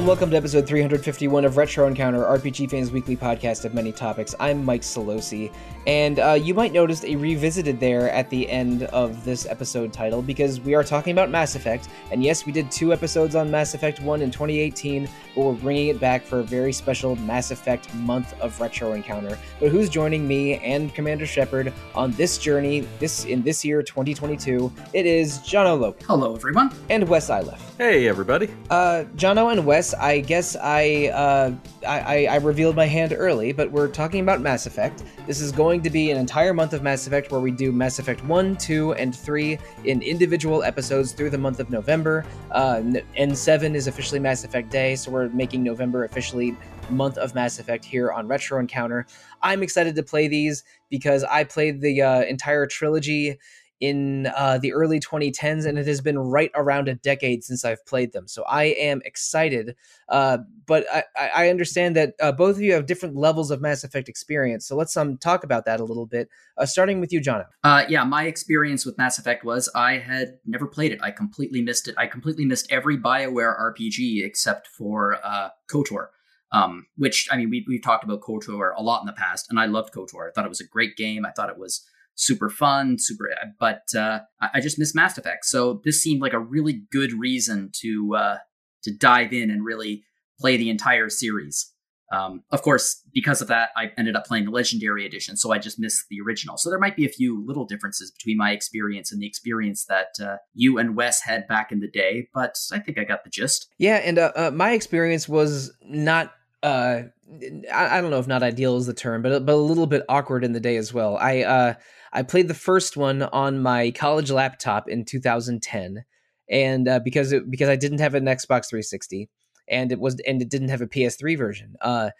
Hello and welcome to episode 351 of Retro Encounter, RPG Fans Weekly podcast of many topics. I'm Mike Sollosi, and uh, you might notice a revisited there at the end of this episode title because we are talking about Mass Effect. And yes, we did two episodes on Mass Effect 1 in 2018, but we're bringing it back for a very special Mass Effect month of Retro Encounter. But who's joining me and Commander Shepard on this journey this in this year 2022? It is Jono Lope. Hello, everyone. And Wes Iliff. Hey, everybody. Uh, Jono and Wes, I guess I, uh, I, I revealed my hand early, but we're talking about Mass Effect. This is going to be an entire month of Mass Effect where we do Mass Effect 1, 2, and 3 in individual episodes through the month of November. Uh, N7 is officially Mass Effect Day, so we're making November officially month of Mass Effect here on Retro Encounter. I'm excited to play these because I played the uh, entire trilogy in uh, the early 2010s, and it has been right around a decade since I've played them. So I am excited, uh, but I, I, understand that uh, both of you have different levels of Mass Effect experience. So let's um talk about that a little bit. Uh, starting with you, John. Uh, yeah, my experience with Mass Effect was I had never played it. I completely missed it. I completely missed every Bioware RPG except for uh, KOTOR. Um, which I mean, we, we've talked about KOTOR a lot in the past, and I loved KOTOR. I thought it was a great game. I thought it was super fun, super. But uh, I just missed Mass Effect, so this seemed like a really good reason to uh, to dive in and really play the entire series. Um, of course, because of that, I ended up playing the Legendary Edition, so I just missed the original. So there might be a few little differences between my experience and the experience that uh, you and Wes had back in the day, but I think I got the gist. Yeah, and uh, uh, my experience was not uh I, I, don't know if not ideal is the term but but a little bit awkward in the day as well i uh I played the first one on my college laptop in 2010, and uh, because it, because I didn't have an Xbox 360, and it was and it didn't have a PS3 version. Uh,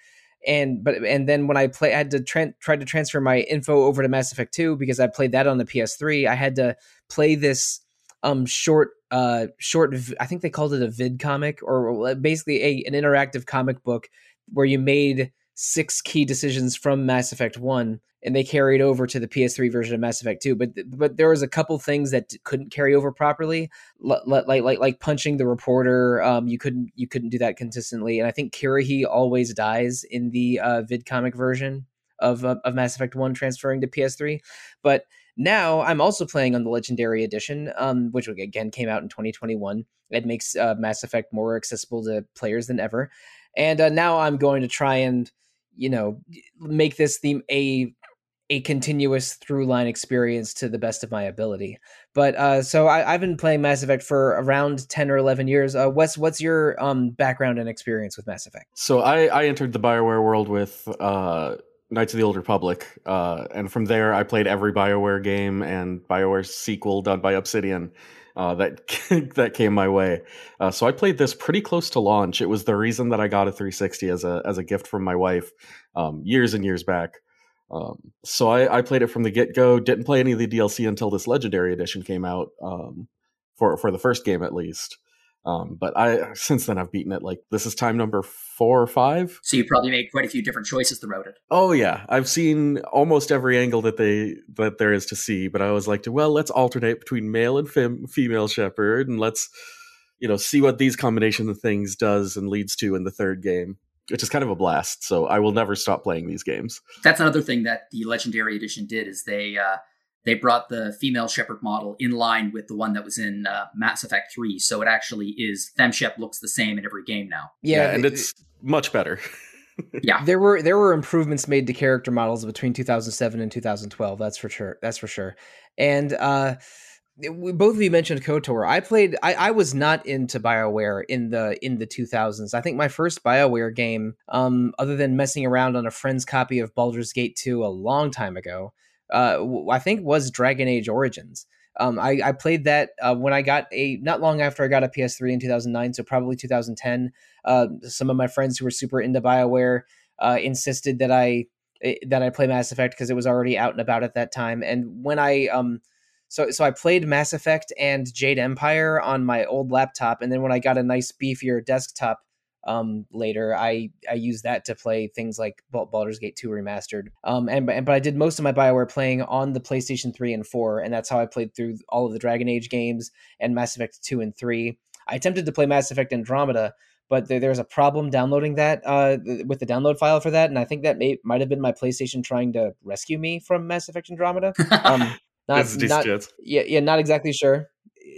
and but and then when I play, I had to tra- try to transfer my info over to Mass Effect 2 because I played that on the PS3. I had to play this um short uh short I think they called it a vid comic or basically a an interactive comic book where you made six key decisions from Mass Effect 1 and they carried over to the PS3 version of Mass Effect 2 but but there was a couple things that couldn't carry over properly like like like, like punching the reporter um you couldn't you couldn't do that consistently and I think Kirrahe always dies in the uh, vid comic version of uh, of Mass Effect 1 transferring to PS3 but now I'm also playing on the Legendary Edition, um, which again came out in 2021. It makes uh, Mass Effect more accessible to players than ever. And uh, now I'm going to try and, you know, make this theme a a continuous through line experience to the best of my ability. But uh, so I, have been playing Mass Effect for around ten or eleven years. Uh, Wes, what's your um, background and experience with Mass Effect? So I, I entered the Bioware world with uh, Knights of the Old Republic, uh, and from there I played every Bioware game and Bioware sequel done by Obsidian. Uh, that that came my way. Uh, so I played this pretty close to launch. It was the reason that I got a 360 as a as a gift from my wife um, years and years back. Um, so I, I, played it from the get go. Didn't play any of the DLC until this Legendary Edition came out um, for for the first game at least. Um, but I since then I've beaten it. Like this is time number four or five. So you probably made quite a few different choices throughout it. Oh yeah, I've seen almost every angle that they that there is to see. But I was like, to well, let's alternate between male and fem- female Shepard, and let's you know see what these combination of things does and leads to in the third game which is kind of a blast. So I will never stop playing these games. That's another thing that the Legendary Edition did is they uh, they brought the female Shepard model in line with the one that was in uh, Mass Effect Three. So it actually is FemShep looks the same in every game now. Yeah, yeah and it's much better. yeah, there were there were improvements made to character models between 2007 and 2012. That's for sure. That's for sure. And uh, both of you mentioned KOTOR. I played. I, I was not into Bioware in the in the 2000s. I think my first Bioware game, um, other than messing around on a friend's copy of Baldur's Gate 2 a long time ago, uh, I think was Dragon Age Origins. Um, I, I played that uh, when I got a not long after I got a PS3 in 2009, so probably 2010. Uh, some of my friends who were super into Bioware uh, insisted that I eh, that I play Mass Effect because it was already out and about at that time. And when I um, so so I played Mass Effect and Jade Empire on my old laptop, and then when I got a nice beefier desktop um, later, I I used that to play things like Baldur's Gate 2 remastered. Um, and, and but I did most of my Bioware playing on the PlayStation 3 and 4, and that's how I played through all of the Dragon Age games and Mass Effect 2 and 3. I attempted to play Mass Effect Andromeda, but there, was a problem downloading that uh, with the download file for that, and I think that may might have been my PlayStation trying to rescue me from Mass Effect Andromeda. Um, not, not yeah, yeah, not exactly sure.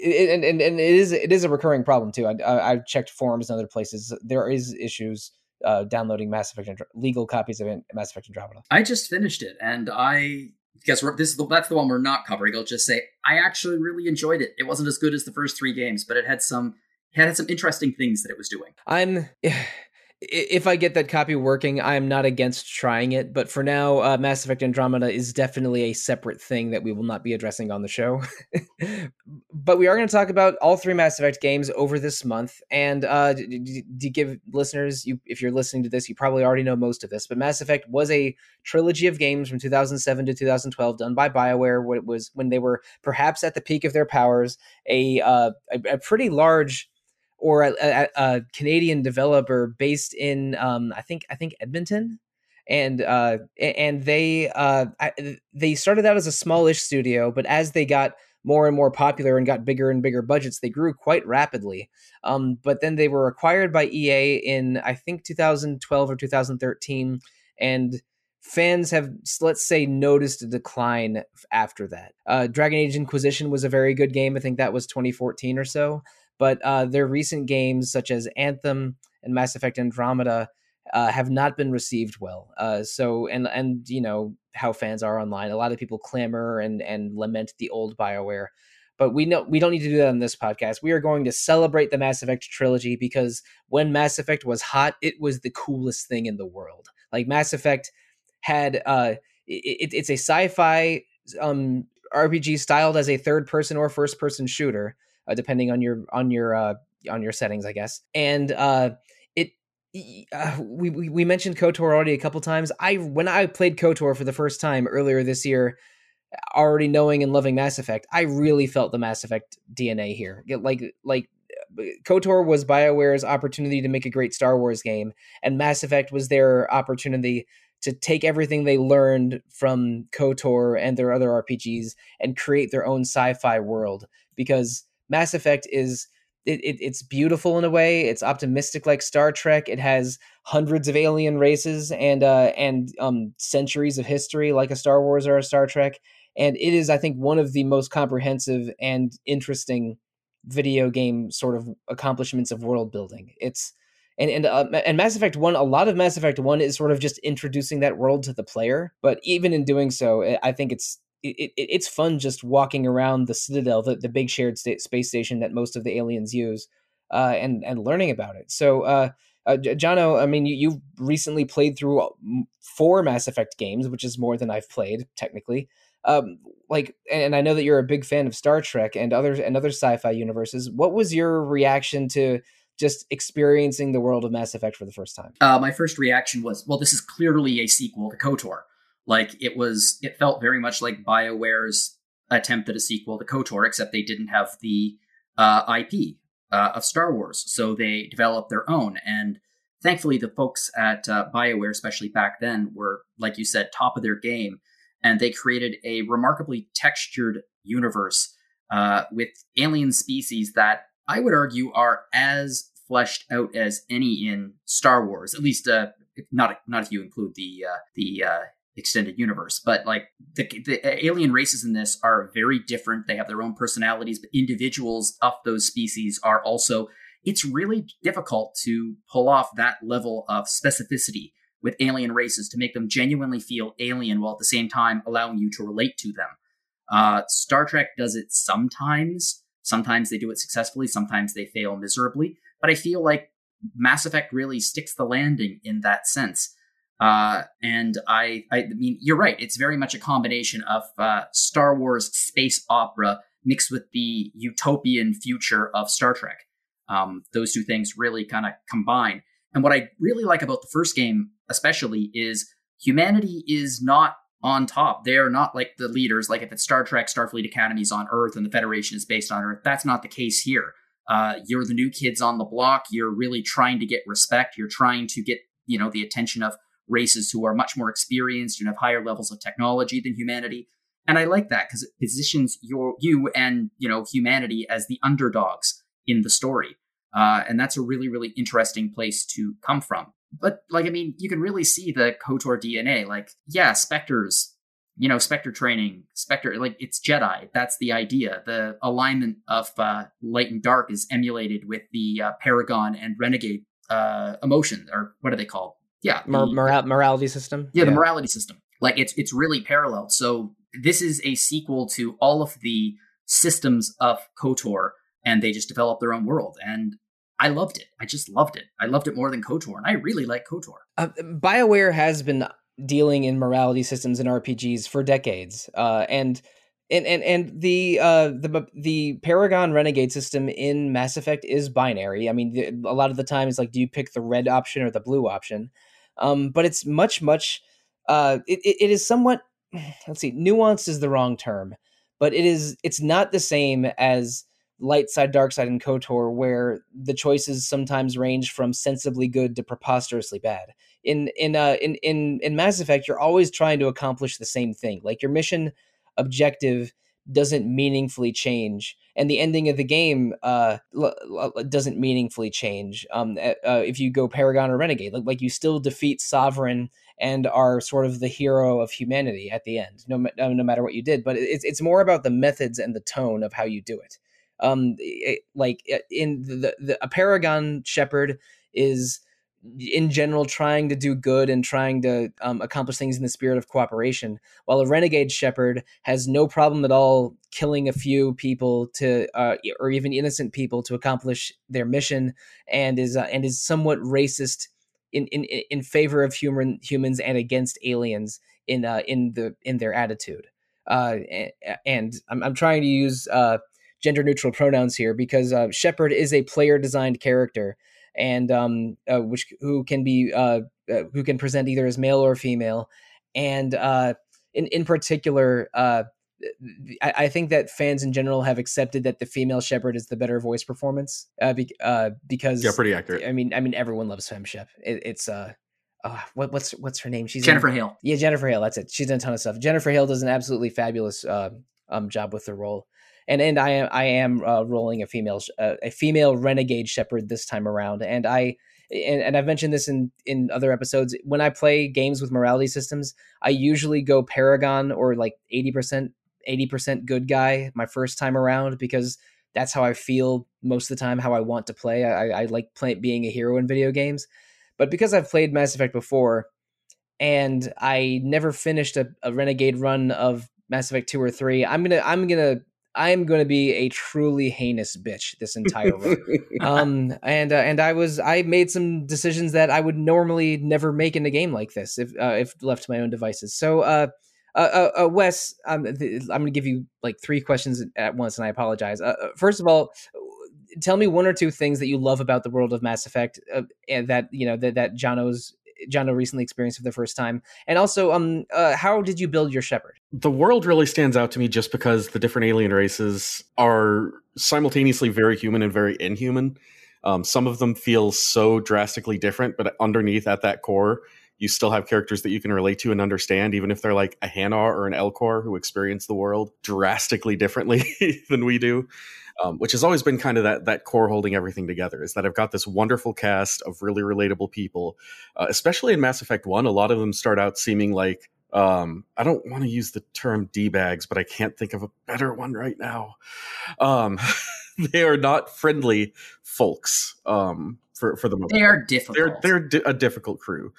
And, and and it is it is a recurring problem too. I, I have checked forums and other places. There is issues uh, downloading Mass Effect legal copies of Mass Effect Andromeda. I just finished it, and I guess this is the, that's the one we're not covering. I'll just say I actually really enjoyed it. It wasn't as good as the first three games, but it had some it had some interesting things that it was doing. I'm if I get that copy working, I am not against trying it. But for now, uh, Mass Effect Andromeda is definitely a separate thing that we will not be addressing on the show. but we are going to talk about all three Mass Effect games over this month. And uh, to give listeners, you if you're listening to this, you probably already know most of this. But Mass Effect was a trilogy of games from 2007 to 2012, done by BioWare. When it was when they were perhaps at the peak of their powers, a uh, a, a pretty large or a, a, a Canadian developer based in um, I think I think Edmonton, and uh, and they uh, they started out as a smallish studio, but as they got more and more popular and got bigger and bigger budgets, they grew quite rapidly. Um, but then they were acquired by EA in I think 2012 or 2013, and fans have let's say noticed a decline after that. Uh, Dragon Age Inquisition was a very good game. I think that was 2014 or so but uh, their recent games, such as Anthem and Mass Effect Andromeda, uh, have not been received well. Uh, so, and and you know how fans are online. A lot of people clamor and and lament the old Bioware, but we know we don't need to do that on this podcast. We are going to celebrate the Mass Effect trilogy because when Mass Effect was hot, it was the coolest thing in the world. Like Mass Effect had uh, it, it's a sci-fi um RPG styled as a third person or first person shooter uh, depending on your on your uh, on your settings, I guess. And uh, it uh, we, we we mentioned Kotor already a couple times. I when I played Kotor for the first time earlier this year, already knowing and loving Mass Effect, I really felt the Mass Effect DNA here. Like like KOTOR was BioWare's opportunity to make a great Star Wars game, and Mass Effect was their opportunity to take everything they learned from KOTOR and their other RPGs and create their own sci-fi world. Because Mass Effect is it, it, it's beautiful in a way. It's optimistic like Star Trek. It has hundreds of alien races and uh, and um, centuries of history like a Star Wars or a Star Trek. And it is, I think, one of the most comprehensive and interesting video game sort of accomplishments of world building. It's and and uh, and Mass Effect One. A lot of Mass Effect One is sort of just introducing that world to the player. But even in doing so, I think it's it, it, it's fun just walking around the Citadel, the, the big shared sta- space station that most of the aliens use, uh, and and learning about it. So, uh, uh, Jono, I mean, you, you've recently played through four Mass Effect games, which is more than I've played technically. Um, like, and I know that you're a big fan of Star Trek and other and other sci-fi universes. What was your reaction to just experiencing the world of Mass Effect for the first time? Uh, my first reaction was, well, this is clearly a sequel to KOTOR. Like it was, it felt very much like BioWare's attempt at a sequel to KOTOR, except they didn't have the uh, IP uh, of Star Wars, so they developed their own. And thankfully, the folks at uh, BioWare, especially back then, were like you said, top of their game, and they created a remarkably textured universe uh, with alien species that I would argue are as fleshed out as any in Star Wars, at least uh, not not if you include the uh, the extended universe. But like the, the alien races in this are very different. They have their own personalities, but individuals of those species are also. It's really difficult to pull off that level of specificity with alien races to make them genuinely feel alien while at the same time allowing you to relate to them. Uh, Star Trek does it sometimes. Sometimes they do it successfully, sometimes they fail miserably. But I feel like Mass Effect really sticks the landing in that sense. Uh, and I, I mean, you're right. It's very much a combination of uh, Star Wars space opera mixed with the utopian future of Star Trek. Um, those two things really kind of combine. And what I really like about the first game, especially, is humanity is not on top. They are not like the leaders. Like if it's Star Trek, Starfleet Academy is on Earth and the Federation is based on Earth. That's not the case here. Uh, you're the new kids on the block. You're really trying to get respect. You're trying to get you know the attention of races who are much more experienced and have higher levels of technology than humanity. And I like that because it positions your you and you know humanity as the underdogs in the story. Uh, and that's a really, really interesting place to come from. But like, I mean, you can really see the KOTOR DNA. Like, yeah, Spectres, you know, Spectre training, Spectre, like it's Jedi. That's the idea. The alignment of uh, light and dark is emulated with the uh, Paragon and Renegade uh, emotion, or what are they called? Yeah, the, Mor- morality system. Yeah, yeah, the morality system. Like it's it's really parallel. So this is a sequel to all of the systems of KOTOR, and they just developed their own world. And I loved it. I just loved it. I loved it more than KOTOR, and I really like KOTOR. Uh, BioWare has been dealing in morality systems in RPGs for decades, uh, and and and and the uh, the the Paragon Renegade system in Mass Effect is binary. I mean, the, a lot of the time it's like, do you pick the red option or the blue option? Um, but it's much much. Uh, it, it is somewhat. Let's see, nuanced is the wrong term, but it is. It's not the same as light side, dark side, and KOTOR, where the choices sometimes range from sensibly good to preposterously bad. In in uh in in in Mass Effect, you're always trying to accomplish the same thing. Like your mission objective doesn't meaningfully change, and the ending of the game uh l- l- doesn't meaningfully change. Um, uh, if you go Paragon or Renegade, like, like you still defeat Sovereign and are sort of the hero of humanity at the end, no no matter what you did. But it's it's more about the methods and the tone of how you do it um it, like in the, the a paragon Shepard is in general trying to do good and trying to um, accomplish things in the spirit of cooperation while a renegade Shepard has no problem at all killing a few people to uh, or even innocent people to accomplish their mission and is uh, and is somewhat racist in, in in favor of human humans and against aliens in uh, in the in their attitude. Uh, and I'm, I'm trying to use uh, gender neutral pronouns here because uh, Shepard is a player designed character and um, uh, which who can be uh, uh, who can present either as male or female, and uh, in in particular. Uh, I, I think that fans in general have accepted that the female Shepard is the better voice performance, be, because yeah, pretty accurate. I mean, I mean, everyone loves Fem Shep. It, it's uh, uh, what, what's what's her name? She's Jennifer in, Hale. Yeah, Jennifer Hale. That's it. She's done a ton of stuff. Jennifer Hale does an absolutely fabulous uh, um, job with the role and and I am I am uh, rolling a female uh, a female renegade Shepard this time around, and I and, and I've mentioned this in in other episodes. When I play games with morality systems, I usually go Paragon or like eighty percent eighty percent good guy my first time around because that's how I feel most of the time. How I want to play. I, I like play, being a hero in video games, but because I've played Mass Effect before, and I never finished a, a renegade run of Mass Effect two or three, I'm gonna I'm gonna I am going to be a truly heinous bitch this entire run. um, and uh, and I was I made some decisions that I would normally never make in a game like this if uh, if left to my own devices. So, uh, uh, uh, uh Wes, um, th- I'm going to give you like three questions at once, and I apologize. Uh, uh, first of all, tell me one or two things that you love about the world of Mass Effect, uh, and that you know that that Jono's Jono recently experienced for the first time? And also, um, uh, how did you build your Shepard? The world really stands out to me just because the different alien races are simultaneously very human and very inhuman. Um, some of them feel so drastically different, but underneath at that core, you still have characters that you can relate to and understand, even if they're like a Hanar or an Elcor who experience the world drastically differently than we do um, which has always been kind of that that core holding everything together. Is that I've got this wonderful cast of really relatable people, uh, especially in Mass Effect One. A lot of them start out seeming like um, I don't want to use the term d bags, but I can't think of a better one right now. Um, they are not friendly folks. Um, for for the most they are difficult. They're they're di- a difficult crew,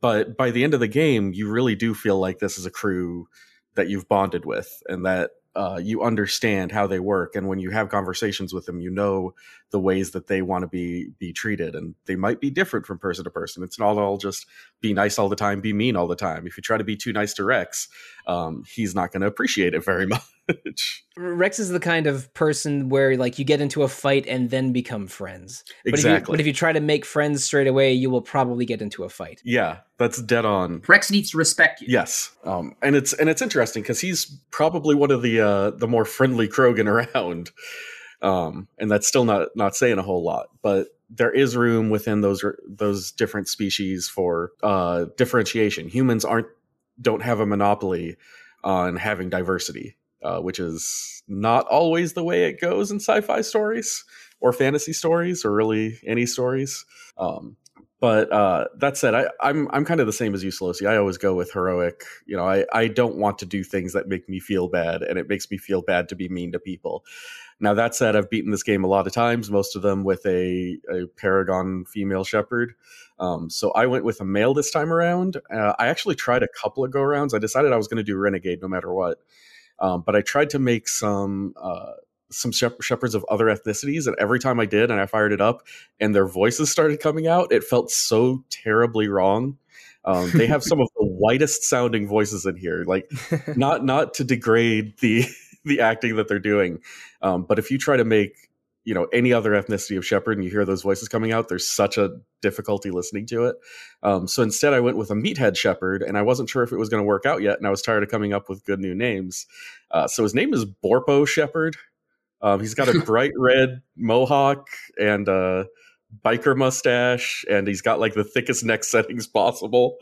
but by the end of the game, you really do feel like this is a crew that you've bonded with, and that uh, you understand how they work and when you have conversations with them you know the ways that they want to be be treated and they might be different from person to person. It's not all just be nice all the time be mean all the time. If you try to be too nice to Wrex um, he's not going to appreciate it very much Wrex is the kind of person where like you get into a fight and then become friends. Exactly but if you, but if you try to make friends straight away you will probably get into a fight. Yeah that's dead on. Wrex needs to respect you. Yes. Um, and it's and it's interesting because he's probably one of the uh, the more friendly krogan around. Um, and that's still not not saying a whole lot. But there is room within those those different species for uh, differentiation. Humans aren't don't have a monopoly on having diversity, uh, which is not always the way it goes in sci-fi stories. or fantasy stories or really any stories. Um, but uh, that said, I, I'm I'm kind of the same as you, Sollosi. I always go with heroic. You know, I, I don't want to do things that make me feel bad, and it makes me feel bad to be mean to people. Now that said, I've beaten this game a lot of times, most of them with a, a Paragon female Shepard. Um, so I went with a male this time around. Uh, I actually tried a couple of go rounds. I decided I was going to do Renegade no matter what, um, but I tried to make some. Uh, some Shepards of other ethnicities and every time i did and i fired it up and their voices started coming out it felt so terribly wrong um, they have some of the whitest sounding voices in here like not not to degrade the the acting that they're doing um, but if you try to make you know any other ethnicity of Shepard and you hear those voices coming out there's such a difficulty listening to it um, so instead i went with a meathead Shepard and i wasn't sure if it was going to work out yet and i was tired of coming up with good new names uh, so his name is borpo Shepard um, he's got a bright red mohawk and a biker mustache, and he's got like the thickest neck settings possible.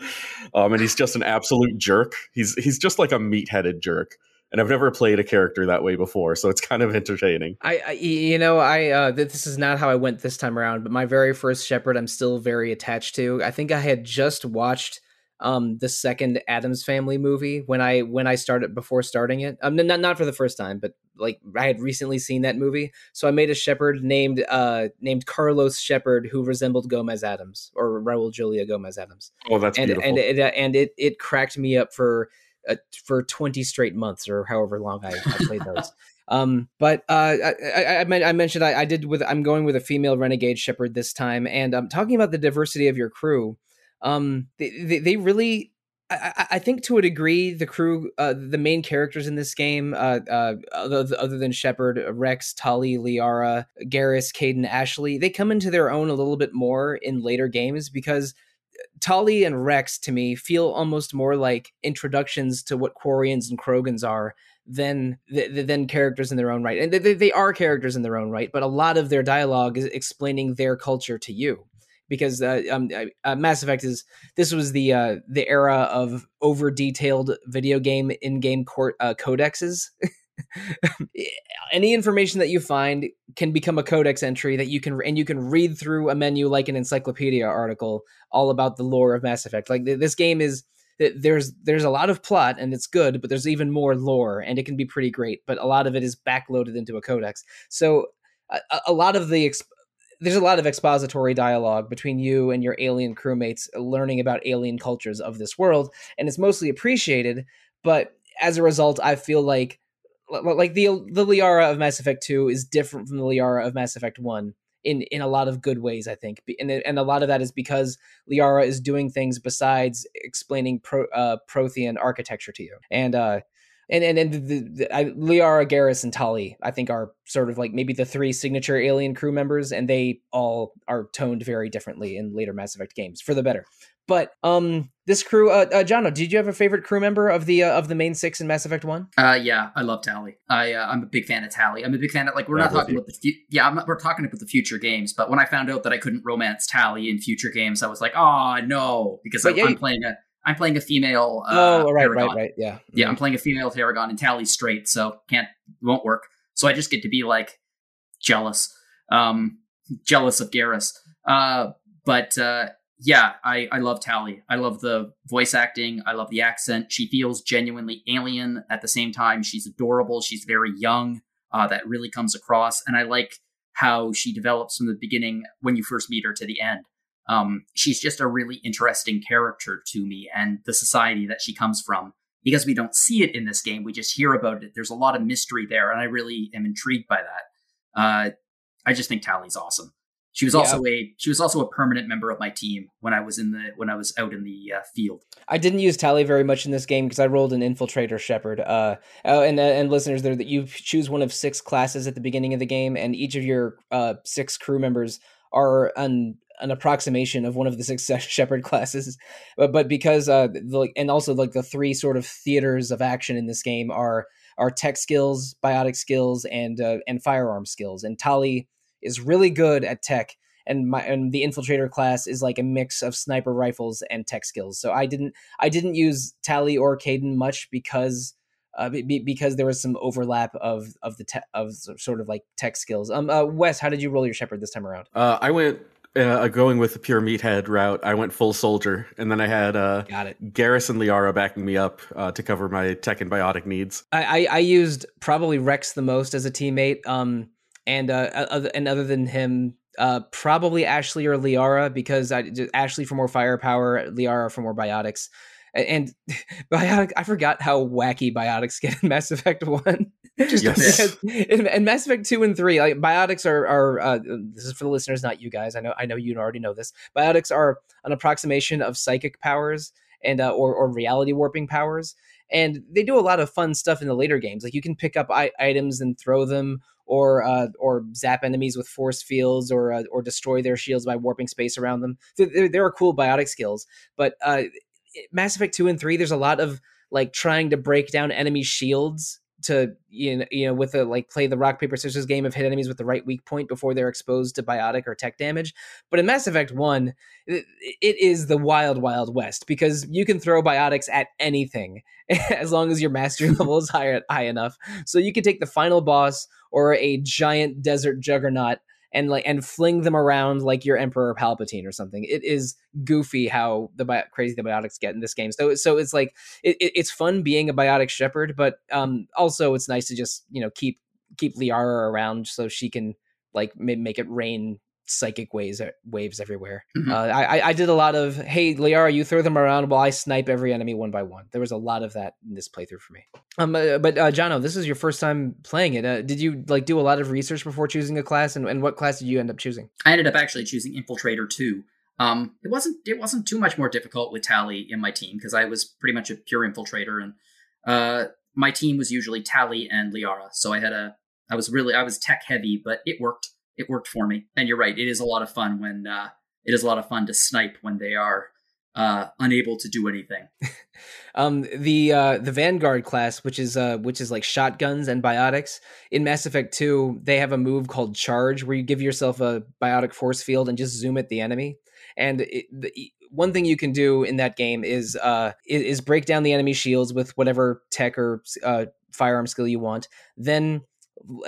Um, and he's just an absolute jerk. He's he's just like a meat-headed jerk. And I've never played a character that way before, so it's kind of entertaining. I, I you know, I uh, this is not how I went this time around, but my very first Shepard, I'm still very attached to. I think I had just watched um the second Addams Family movie when I when I started before starting it. Um, not not for the first time, but like I had recently seen that movie, so I made a Shepard named uh named Carlos Shepard who resembled Gomez Addams or Raul Julia Gomez Addams. Oh, that's and beautiful. and it, and it it cracked me up for uh, for 20 straight months or however long I, I played those. Um, but uh, I, I, I, mentioned I, I, did with I'm going with a female renegade Shepard this time, and I'm um, talking about the diversity of your crew um they, they, they really I, I, think to a degree the crew uh, the main characters in this game uh, uh, other, other than Shepard, Wrex, Tali, Liara, Garrus, Kaidan, Ashley they come into their own a little bit more in later games because Tali and Wrex to me feel almost more like introductions to what Quarians and Krogans are than than characters in their own right and they, they are characters in their own right but a lot of their dialogue is explaining their culture to you because uh, um, uh, Mass Effect is this was the uh, the era of over detailed video game in game court uh, codexes. Eh, any information that you find can become a codex entry that you can and you can read through a menu like an encyclopedia article all about the lore of Mass Effect. Like this game is there's there's a lot of plot and it's good, but there's even more lore and it can be pretty great. But a lot of it is backloaded into a codex. So a, a lot of the there's a lot of expository dialogue between you and your alien crewmates learning about alien cultures of this world and it's mostly appreciated but as a result i feel like like the the liara of mass effect 2 is different from the liara of mass effect 1 in in a lot of good ways i think and, and a lot of that is because liara is doing things besides explaining pro, uh, prothean architecture to you and uh and and, and the, the, I, Liara, Garrus, and Tali, I think, are sort of like maybe the three signature alien crew members, and they all are toned very differently in later Mass Effect games for the better. But um, this crew, uh, uh Jono, did you have a favorite crew member of the uh, of the main six in Mass Effect One? Uh, yeah, I love Tali. I uh, I'm a big fan of Tali. I'm a big fan of like we're not talking about the fu- yeah I'm not, we're talking about the future games. But when I found out that I couldn't romance Tali in future games, I was like, oh no, because I, am playing a I'm playing a female. Uh, oh, right, Paragon. right, right. Yeah, yeah. I'm playing a female Paragon and Tali's straight, so can't won't work. So I just get to be like jealous, um, jealous of Garrus. Uh, but uh, yeah, I I love Tali. I love the voice acting. I love the accent. She feels genuinely alien at the same time. She's adorable. She's very young. Uh, that really comes across, and I like how she develops from the beginning when you first meet her to the end. Um, she's just a really interesting character to me and the society that she comes from. Because we don't see it in this game, we just hear about it. There's a lot of mystery there, and I really am intrigued by that. Uh, I just think Tali's awesome. She was also yeah. a she was also a permanent member of my team when I was in the when I was out in the uh, field. I didn't use Tali very much in this game because I rolled an infiltrator Shepard. Uh, oh, and uh, and listeners, there that you choose one of six classes at the beginning of the game, and each of your uh, six crew members are an an approximation of one of the six Shepard classes but, but because uh the, and also like the three sort of theaters of action in this game are are tech skills biotic skills and uh, and firearm skills and tali is really good at tech and my and the infiltrator class is like a mix of sniper rifles and tech skills so i didn't i didn't use tali or Kaidan much because uh, be, because there was some overlap of of the te- of sort of like tech skills. Um, uh, Wes, how did you roll your Shepard this time around? Uh, I went uh, going with the pure meathead route. I went full soldier, and then I had uh, got it. Garrus and Liara backing me up uh, to cover my tech and biotic needs. I, I, I used probably Wrex the most as a teammate. Um, and uh, other, and other than him, uh, probably Ashley or Liara because I Ashley for more firepower, Liara for more biotics. And biotic i forgot how wacky biotics get in mass effect 1 yes. in, in, mass effect 2 and 3 like biotics are are uh, this is for the listeners not you guys. I know i know you already know this. Biotics are an approximation of psychic powers and uh, or, or reality warping powers. And they do a lot of fun stuff in the later games. Like you can pick up I- items and throw them or uh, or zap enemies with force fields or uh, or destroy their shields by warping space around them. There, there are cool biotic skills, but uh, Mass Effect 2 and 3 there's a lot of like trying to break down enemy shields to you know, you know with a like play the rock paper scissors game of hit enemies with the right weak point before they're exposed to biotic or tech damage. But in mass effect 1 it, it is the wild wild west because you can throw biotics at anything as long as your mastery level is high, high enough. So you can take the final boss or a giant desert juggernaut and like and fling them around like your Emperor Palpatine or something. It is goofy how the bi- crazy the biotics get in this game. So so it's like it, it, it's fun being a biotic Shepard, but um also it's nice to just you know keep keep Liara around so she can like make it rain psychic waves waves everywhere. Mm-hmm. Uh, I I did a lot of hey Liara, you throw them around while I snipe every enemy one by one. There was a lot of that in this playthrough for me. Um, uh, but uh, Jono, this is your first time playing it. Uh, did you like do a lot of research before choosing a class, and, and what class did you end up choosing? I ended up actually choosing Infiltrator two. Um, it wasn't it wasn't too much more difficult with Tali in my team because I was pretty much a pure infiltrator, and uh, my team was usually Tali and Liara. So I had a I was really I was tech heavy, but it worked it worked for me. And you're right, it is a lot of fun when uh, it is a lot of fun to snipe when they are uh, unable to do anything. um, the uh, the Vanguard class, which is uh, which is like shotguns and biotics in Mass Effect Two, they have a move called Charge, where you give yourself a biotic force field and just zoom at the enemy. And it, the, one thing you can do in that game is uh, is break down the enemy shields with whatever tech or uh, firearm skill you want. Then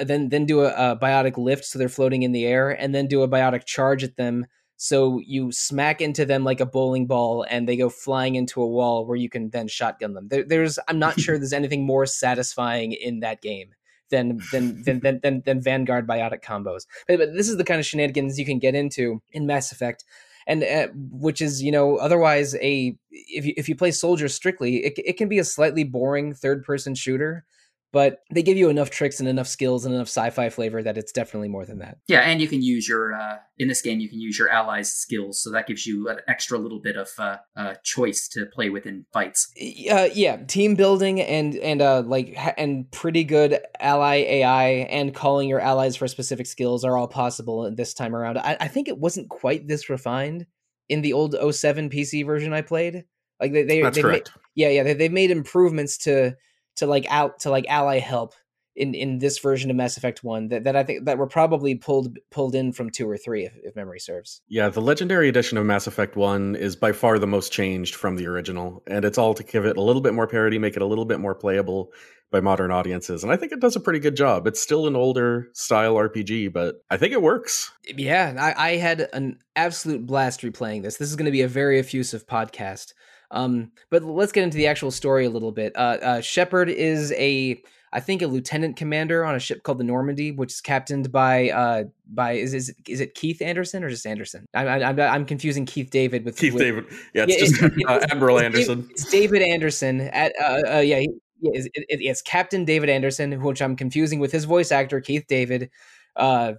then then do a, a biotic lift so they're floating in the air, and then do a biotic charge at them. So you smack into them like a bowling ball, and they go flying into a wall where you can then shotgun them. There, there's I'm not sure there's anything more satisfying in that game than than than than, than, than Vanguard biotic combos. But, but, this is the kind of shenanigans you can get into in Mass Effect, and uh, which is you know otherwise a if you if you play soldier strictly, it it can be a slightly boring third person shooter but they give you enough tricks and enough skills and enough sci-fi flavor that it's definitely more than that. Yeah, and you can use your uh, in this game you can use your allies' skills, so that gives you an extra little bit of uh, uh, choice to play with in fights. Uh, yeah, team building and and uh, like and pretty good ally AI and calling your allies for specific skills are all possible this time around. I, I think it wasn't quite this refined in the old 07 PC version I played. Like they, they that's correct. Made, yeah, yeah, they, they've made improvements to to like out to like ally help in in this version of Mass Effect One that, that I think that were probably pulled pulled in from two or three, if, if memory serves. Yeah, the Legendary Edition of Mass Effect One is by far the most changed from the original, and it's all to give it a little bit more parity, make it a little bit more playable by modern audiences, and I think it does a pretty good job. It's still an older style RPG, but I think it works. Yeah, I, I had an absolute blast replaying this. This is going to be a very effusive podcast. Um, but let's get into the actual story a little bit. Uh, uh, Shepard is a, I think, a lieutenant commander on a ship called the Normandy, which is captained by, uh, by is is, is it Keith Anderson or just Anderson? I'm I'm, I'm confusing Keith David with Keith with, David. Yeah, it's yeah, just it's, uh, Admiral Anderson. It's David Anderson. At uh, uh yeah, he, it's, it's Captain David Anderson, which I'm confusing with his voice actor Keith David, uh,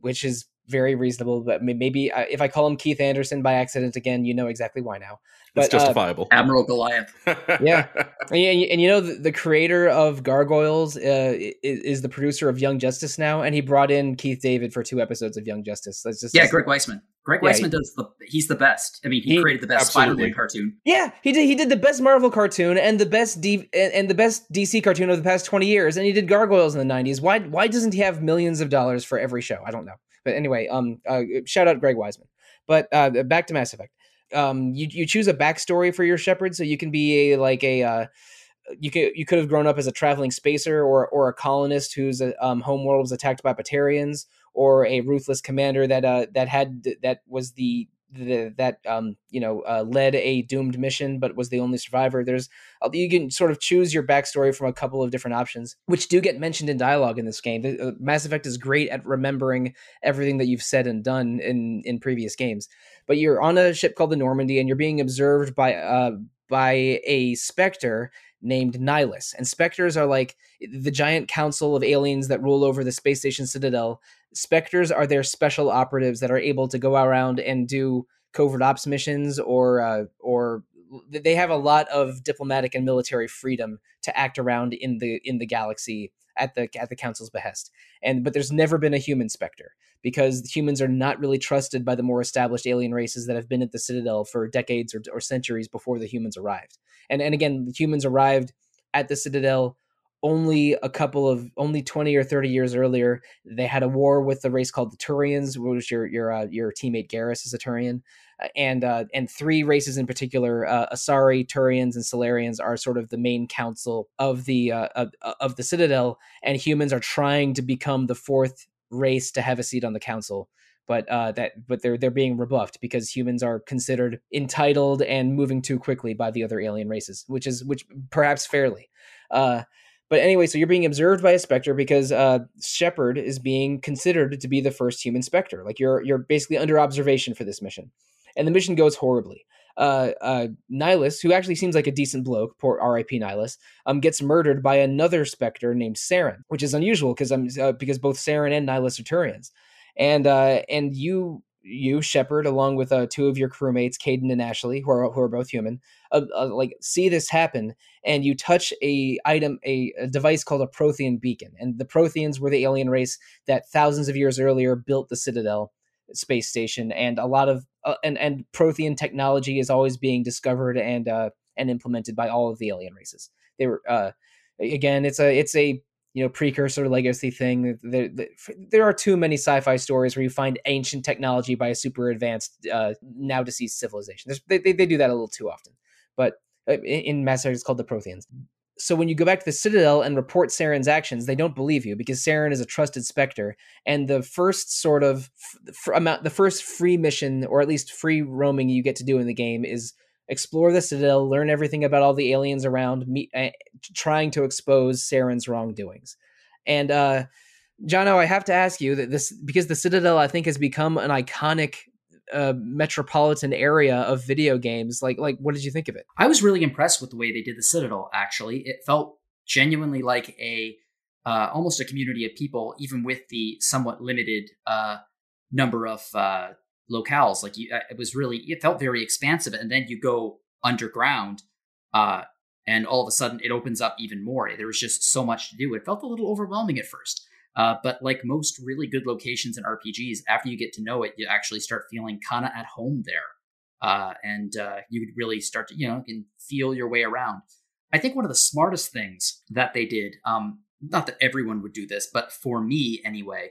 which is very reasonable. But maybe uh, if I call him Keith Anderson by accident again, you know exactly why now. But, it's uh, justifiable. Uh, Admiral Goliath. yeah, and, and, you know the, the creator of Gargoyles uh, is, is, the producer of Young Justice now, and he brought in Keith David for two episodes of Young Justice. That's just yeah, Greg Weisman. Greg yeah, Weisman he, does the he's the best. I mean, he, he created the best Spider-Man cartoon. Yeah, he did. He did the best Marvel cartoon and the best D and, and the best DC cartoon of the past twenty years, and he did Gargoyles in the nineties. Why why doesn't he have millions of dollars for every show? I don't know. But anyway, um, uh, shout out Greg Weisman. But uh, back to Mass Effect um, you you choose a backstory for your Shepard, so you can be a like a uh, you could you could have grown up as a traveling spacer or or a colonist whose uh, um, homeworld was attacked by Batarians, or a ruthless commander that uh, that had that was the the, that um, you know uh, led a doomed mission but was the only survivor. There's uh, you can sort of choose your backstory from a couple of different options, which do get mentioned in dialogue in this game. Uh, Mass Effect is great at remembering everything that you've said and done in in previous games. But you're on a ship called the Normandy, and you're being observed by uh, by a specter named Nihlus. And specters are like the giant council of aliens that rule over the space station Citadel specters are their special operatives that are able to go around and do covert ops missions or uh, or they have a lot of diplomatic and military freedom to act around in the in the galaxy at the at the council's behest. And but there's never been a human specter because humans are not really trusted by the more established alien races that have been at the citadel for decades or, or centuries before the humans arrived. And and again the humans arrived at the citadel only a couple of only 20 or 30 years earlier they had a war with the race called the turians which your your uh, your teammate garrus is a turian uh, and uh, and three races in particular uh, asari turians and salarians are sort of the main council of the uh, of, of the citadel and humans are trying to become the fourth race to have a seat on the council but uh, that but they're they're being rebuffed because humans are considered entitled and moving too quickly by the other alien races, which is which perhaps fairly. But anyway, so you're being observed by a Spectre because uh, Shepard is being considered to be the first human Spectre. Like you're you're basically under observation for this mission, and the mission goes horribly. Uh, uh, Nihlus, who actually seems like a decent bloke, poor R.I.P. Nihlus, um, gets murdered by another Spectre named Saren, which is unusual because um, uh, because both Saren and Nihlus are Turians, and uh, and you you Shepard along with uh, two of your crewmates, Kaidan and Ashley, who are who are both human, uh, uh, like see this happen, and you touch a item, a, a, device called a Prothean beacon, and the Protheans were the alien race that thousands of years earlier built the Citadel space station, and a lot of uh, and and Prothean technology is always being discovered and uh, and implemented by all of the alien races. They were uh, again, it's a it's a you know precursor legacy thing. There, there are too many sci-fi stories where you find ancient technology by a super advanced uh, now deceased civilization. They, they, they, do that a little too often. But in mass effect it's called the protheans so when you go back to the citadel and report saren's actions they don't believe you because saren is a trusted specter and the first sort of f- amount the first free mission or at least free roaming you get to do in the game is explore the Citadel, learn everything about all the aliens around, meet, uh, trying to expose Saren's wrongdoings. And uh, Jono, I have to ask you that this because the Citadel, I think, has become an iconic uh, metropolitan area of video games. Like, like, what did you think of it? I was really impressed with the way they did the Citadel. Actually, it felt genuinely like a uh, almost a community of people, even with the somewhat limited uh, number of uh, locales. Like you, uh, it was really, it felt very expansive. And then you go underground, uh, and all of a sudden it opens up even more. There was just so much to do. It felt a little overwhelming at first. Uh, but like most really good locations in RPGs, after you get to know it, you actually start feeling kind of at home there. Uh, and uh, you could really start to, you know, can feel your way around. I think one of the smartest things that they did, um, not that everyone would do this, but for me anyway,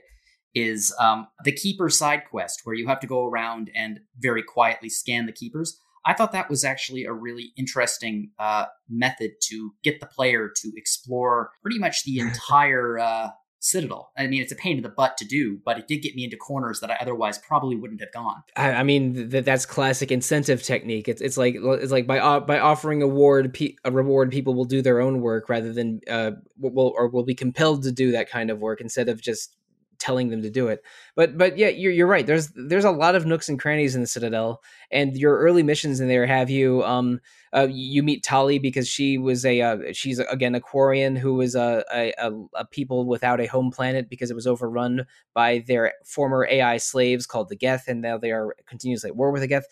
is um, the keeper side quest where you have to go around and very quietly scan the keepers. I thought that was actually a really interesting uh, method to get the player to explore pretty much the entire uh, Citadel. I mean, it's a pain in the butt to do, but it did get me into corners that I otherwise probably wouldn't have gone. I, I mean, that that's classic incentive technique. It's it's like it's like by uh, by offering award a reward, people will do their own work rather than uh will or will be compelled to do that kind of work instead of just telling them to do it. But but yeah, you're you're right. There's there's a lot of nooks and crannies in the Citadel, and your early missions in there have you um uh, you meet Tali because she was a uh, she's again a Quarian who was a, a, a people without a home planet because it was overrun by their former AI slaves called the Geth, and now they are continuously at war with the Geth.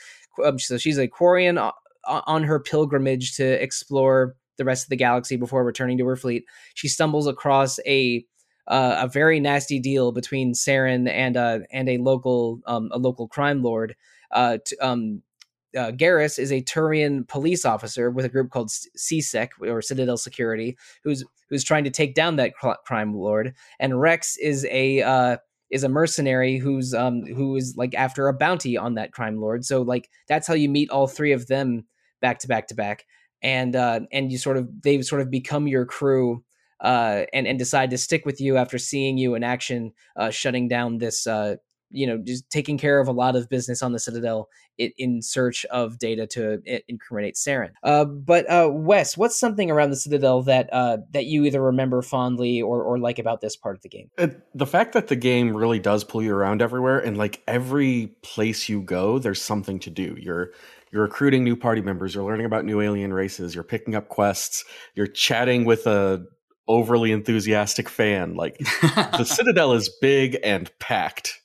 Um, so she's a Quarian on her pilgrimage to explore the rest of the galaxy before returning to her fleet. She stumbles across a uh, a very nasty deal between Saren and uh, and a local um, a local crime lord. Uh, t- um, uh, Garrus is a Turian police officer with a group called C-Sec or Citadel Security, who's who's trying to take down that cl- crime lord. And Wrex is a uh, is a mercenary who's um who is like after a bounty on that crime lord. So like that's how you meet all three of them back to back to back. and uh, and you sort of they've sort of become your crew uh, and and decide to stick with you after seeing you in action, uh, shutting down this uh, you know just taking care of a lot of business on the Citadel in, in search of data to incriminate Saren. Uh, but uh, Wes, what's something around the Citadel that uh, that you either remember fondly or or like about this part of the game? The fact that the game really does pull you around everywhere, and like every place you go, there's something to do. You're you're recruiting new party members, you're learning about new alien races, you're picking up quests, you're chatting with a overly enthusiastic fan. Like the Citadel is big and packed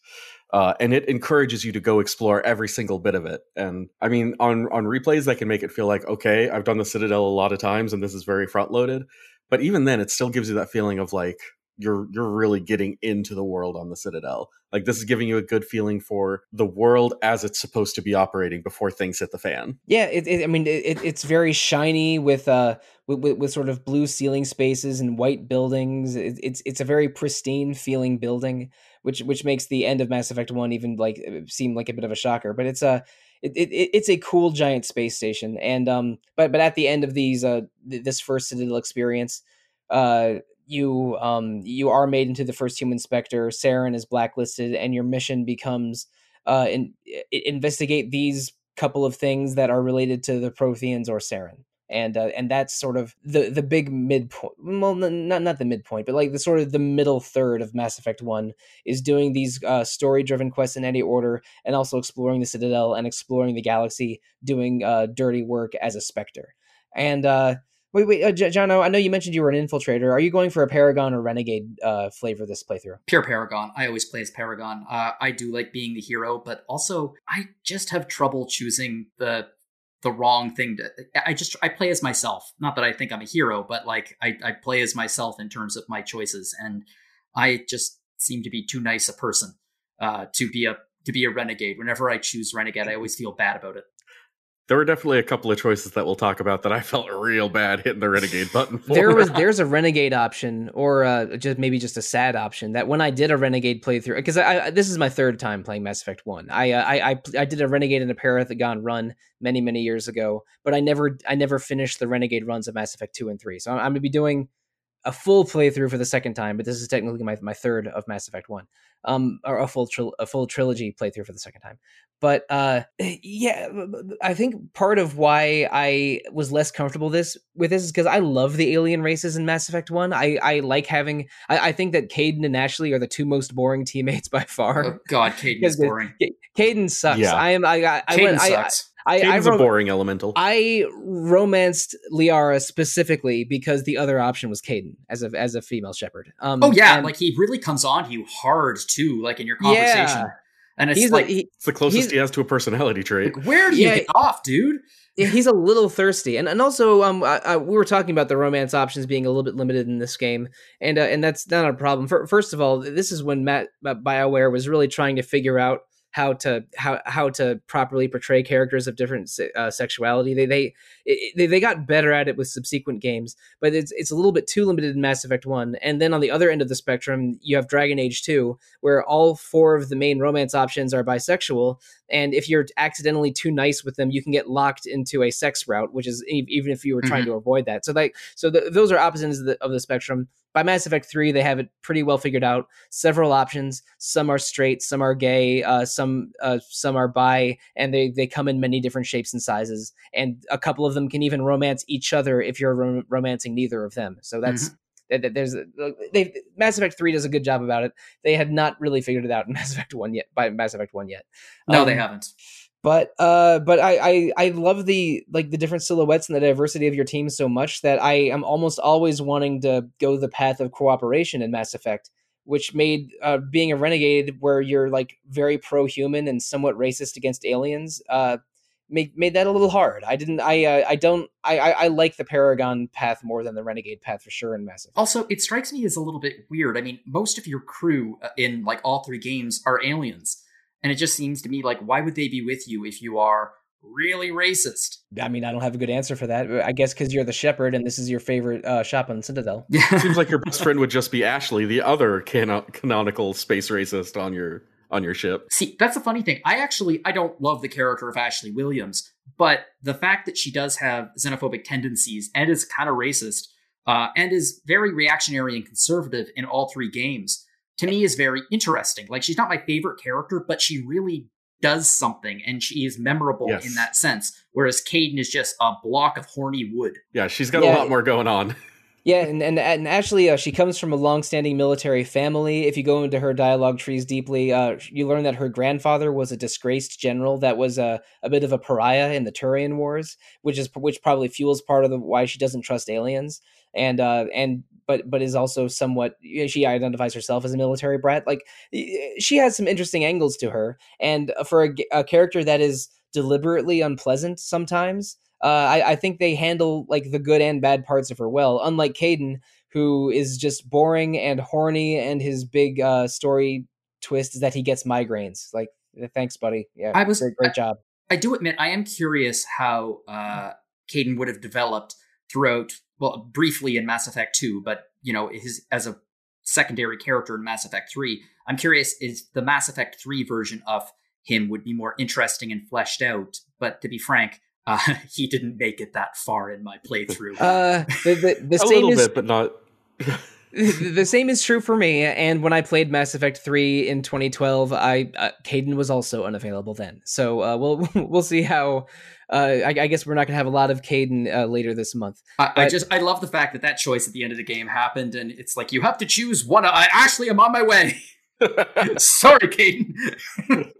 uh, and it encourages you to go explore every single bit of it. And I mean, on on replays, that can make it feel like okay, I've done the Citadel a lot of times, and this is very front loaded. But even then, it still gives you that feeling of like you're you're really getting into the world on the Citadel. Like this is giving you a good feeling for the world as it's supposed to be operating before things hit the fan. Yeah, it, it, I mean, it, it's very shiny with uh with, with, with, sort of blue ceiling spaces and white buildings. it's it's a very pristine feeling building which which makes the end of Mass Effect One even like uh, seem like a bit of a shocker. But it's a it, it, it's a cool giant space station, and um, but but at the end of these uh this first Citadel experience, uh, you um you are made into the first human specter. Saren is blacklisted, and your mission becomes uh in, investigate these couple of things that are related to the Protheans or Saren and uh, and that's sort of the the big midpoint. Well, not not the midpoint, but like the sort of the middle third of Mass Effect One is doing these uh, story driven quests in any order, and also exploring the Citadel and exploring the galaxy, doing uh, dirty work as a Spectre. And uh, wait, wait, uh, I know you mentioned you were an infiltrator. Are you going for a Paragon or Renegade uh, flavor this playthrough? Pure Paragon. I always play as Paragon. Uh, I do like being the hero, but also I just have trouble choosing the the wrong thing to i just i play as myself not that i think i'm a hero but like i, I play as myself in terms of my choices and i just seem to be too nice a person uh, to be a to be a renegade whenever i choose renegade i always feel bad about it there were definitely a couple of choices that we'll talk about that I felt real bad hitting the renegade button for. There was there's a renegade option, or uh, just maybe just a sad option. That when I did a renegade playthrough, because I, I, this is my third time playing Mass Effect One. I, uh, I I I did a renegade and a Paragon run many many years ago, but I never I never finished the renegade runs of Mass Effect Two and Three. So I'm, I'm gonna be doing a full playthrough for the second time, but this is technically my, my third of Mass Effect One, um, or a full tri- a full trilogy playthrough for the second time. But uh, yeah, I think part of why I was less comfortable this with this is because I love the alien races in Mass Effect One. I I like having. I, I think that Kaidan and Ashley are the two most boring teammates by far. Oh, God, Kaidan is boring. Kaidan sucks. Yeah. I am. I I, I, went, sucks. I, I, I rom- a boring elemental. I romanced Liara specifically because the other option was Kaidan as a as a female Shepard. Um, oh yeah, and, like he really comes on to you hard too, like in your conversation. Yeah. And it's he's like he, it's the closest he has to a personality trait. Like, where do you yeah, get off, dude? he's a little thirsty, and and also um I, I, we were talking about the romance options being a little bit limited in this game, and uh, and that's not a problem. For, first of all, this is when Matt Bioware was really trying to figure out how to how how to properly portray characters of different uh, sexuality. They they, they they got better at it with subsequent games, but it's it's a little bit too limited in Mass Effect One. And then on the other end of the spectrum, you have Dragon Age Two, where all four of the main romance options are bisexual. And if you're accidentally too nice with them, you can get locked into a sex route, which is even if you were trying mm-hmm. to avoid that. So like so the, those are opposite ends of the, of the spectrum by Mass Effect 3, they have it pretty well figured out. Several options. Some are straight, some are gay, uh, some uh, some are bi, and they, they come in many different shapes and sizes. And a couple of them can even romance each other if you're rom- romancing neither of them. So that's. Mm-hmm there's they Mass Effect Three does a good job about it. They had not really figured it out in Mass Effect One yet. By Mass Effect One yet, no, um, they haven't but uh but I, I i love the like the different silhouettes and the diversity of your team so much that i am almost always wanting to go the path of cooperation in mass effect which made uh being a renegade where you're like very pro-human and somewhat racist against aliens uh made made that a little hard. I didn't i uh, i don't I, I, I like the paragon path more than the renegade path for sure in mass effect. Also it strikes me as a little bit weird. I mean most of your crew uh, in like all three games are aliens and it just seems to me like, why would they be with you if you are really racist? I mean, I don't have a good answer for that. I guess because you're the Shepard and this is your favorite uh, shop on Citadel. Yeah. Seems like your best friend would just be Ashley, the other canonical space racist on your on your ship. See, that's the funny thing. I actually I don't love the character of Ashley Williams, but the fact that she does have xenophobic tendencies and is kind of racist uh, and is very reactionary and conservative in all three games to me is very interesting. Like she's not my favorite character, but she really does something and she is memorable yes. in that sense. Whereas Kaidan is just a block of horny wood. Yeah, she's got yeah. a lot more going on. Yeah, and and, and actually, uh, she comes from a long-standing military family. If you go into her dialogue trees deeply, uh, you learn that her grandfather was a disgraced general that was a, a bit of a pariah in the Turian Wars, which is which probably fuels part of the why she doesn't trust aliens. And uh, and but but is also somewhat she identifies herself as a military brat. Like she has some interesting angles to her, and for a, a character that is deliberately unpleasant sometimes uh, I, I think they handle like the good and bad parts of her well. Unlike Kaidan, who is just boring and horny, and his big uh, story twist is that he gets migraines. Like, thanks, buddy. Yeah, I was great, great job. I, I, do admit I am curious how uh, Kaidan would have developed throughout. Well, briefly in Mass Effect Two, but you know, his as a secondary character in Mass Effect Three. I'm curious is the Mass Effect Three version of him would be more interesting and fleshed out. But to be frank, uh, he didn't make it that far in my playthrough. Uh, the, the, the a same little is, bit, but not. the same is true for me. And when I played Mass Effect Three in 2012, I uh, Kaidan was also unavailable then. So uh, we'll we'll see how. Uh, I, I, guess we're not going to have a lot of Kaidan uh, later this month. I, but, I, just I love the fact that that choice at the end of the game happened, and it's like you have to choose one. I actually am on my way. Sorry, Kaidan.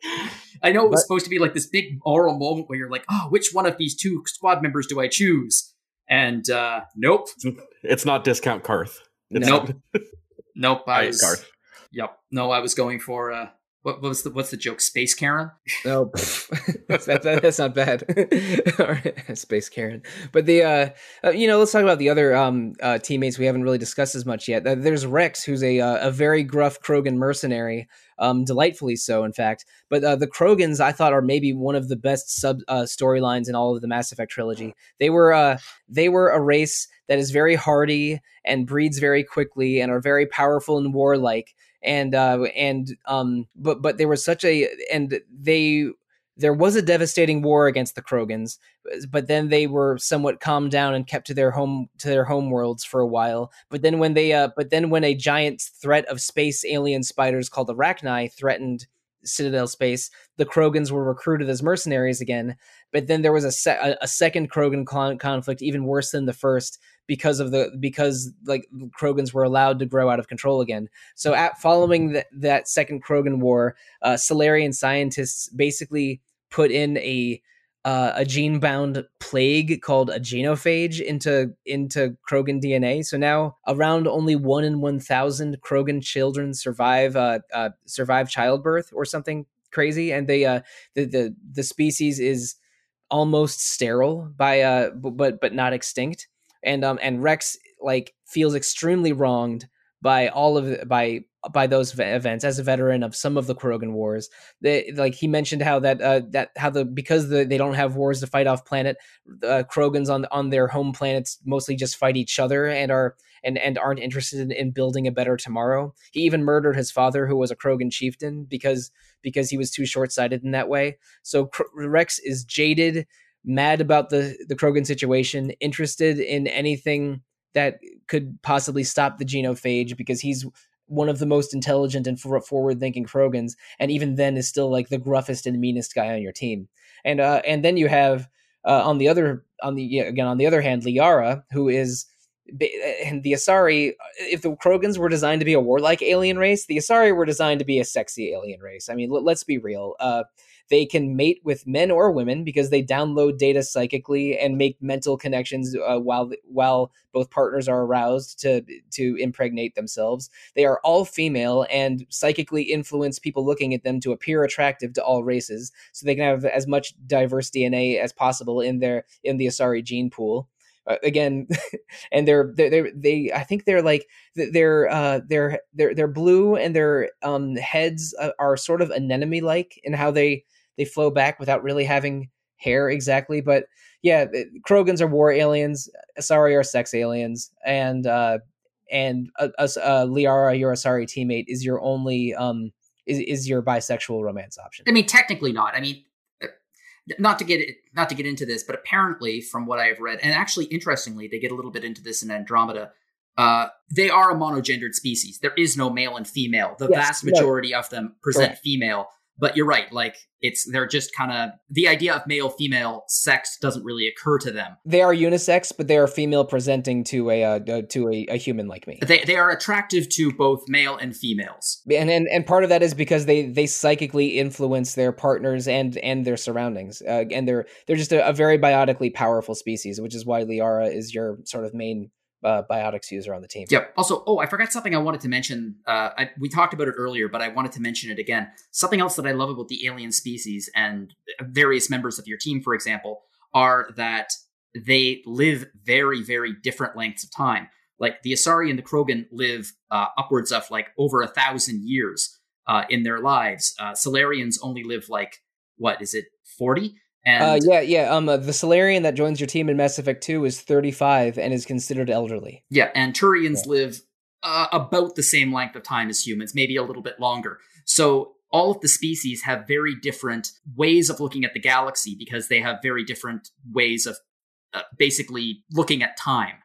I know it was but, supposed to be like this big moral moment where you're like, oh, which one of these two squad members do I choose? And uh, nope. It's not discount Carth. Nope. nope. I was, Carth. Yep. No, I was going for uh, what, what was the what's the joke? Space Karen? Oh, that's, that, that's not bad. Space Karen. But the uh, uh, you know, let's talk about the other um uh, teammates we haven't really discussed as much yet. There's Wrex, who's a uh, a very gruff Krogan mercenary, um, delightfully so, in fact. But uh, the Krogans, I thought, are maybe one of the best sub uh, storylines in all of the Mass Effect trilogy. They were uh, they were a race that is very hardy and breeds very quickly and are very powerful and warlike and uh, and um, but but there was such a and they there was a devastating war against the Krogans, but then they were somewhat calmed down and kept to their home to their home worlds for a while. But then when they uh, but then when a giant threat of space alien spiders called the Rachni threatened Citadel space, the Krogans were recruited as mercenaries again. But then there was a, se- a second Krogan con- conflict, even worse than the first, because of the because like Krogans were allowed to grow out of control again. So at following the, that second Krogan war, uh, Salarian scientists basically put in a uh, a gene bound plague called a genophage into into Krogan DNA. So now around only one in one thousand Krogan children survive uh, uh, survive childbirth or something crazy, and they uh, the the the species is almost sterile by uh but but not extinct and um and Wrex like feels extremely wronged by all of by by those events as a veteran of some of the Krogan wars. They like he mentioned how that uh, that how the because the, they don't have wars to fight off planet, uh, Krogans on on their home planets mostly just fight each other and are and and aren't interested in, in building a better tomorrow. He even murdered his father, who was a Krogan chieftain, because because he was too short sighted in that way. So Wrex is jaded mad about the the Krogan situation, interested in anything that could possibly stop the genophage because he's one of the most intelligent and forward thinking Krogans, and even then is still like the gruffest and meanest guy on your team. And uh, and then you have uh, on the other on the again on the other hand Liara, who is and the Asari, if the Krogans were designed to be a warlike alien race, the Asari were designed to be a sexy alien race. I mean, let, us be real. Uh, they can mate with men or women because they download data psychically and make mental connections uh, while while both partners are aroused to to impregnate themselves. They are all female and psychically influence people looking at them to appear attractive to all races, so they can have as much diverse DNA as possible in their in the Asari gene pool. Uh, again and they're, they're they they i think they're like they're uh they're they're they're blue and their um heads uh, are sort of anemone like in how they they flow back without really having hair exactly. But yeah, Krogans are war aliens. Asari are sex aliens, and uh, and uh, uh, Liara, your Asari teammate, is your only um is is your bisexual romance option. I mean, technically not. I mean, not to get it, not to get into this, but apparently, from what I have read, and actually interestingly, they get a little bit into this in Andromeda. Uh, they are a monogendered species. There is no male and female. The Yes, vast majority of them present Correct. female. But you're right. Like it's they're just kind of the idea of male female sex doesn't really occur to them. They are unisex, but they are female presenting to a uh, uh, to a, a human like me. They they are attractive to both male and females. and, and and part of that is because they they psychically influence their partners and and their surroundings uh, and they're they're just a, a very biotically powerful species which is why liara is your sort of main uh, biotics user on the team Yep. Also, oh, I forgot something I wanted to mention. Uh, I, we talked about it earlier, but I wanted to mention it again. Something else that I love about the alien species and various members of your team, for example, are that they live very, very different lengths of time. Like the Asari and the Krogan live uh, upwards of like over a thousand years uh, in their lives. Uh, Salarians only live like what is it, forty? And uh, yeah yeah um uh, the salarian that joins your team in mass effect 2 is 35 and is considered elderly Yeah, and Turians live uh, about the same length of time as humans, maybe a little bit longer. So all of the species have very different ways of looking at the galaxy because they have very different ways of uh, basically looking at time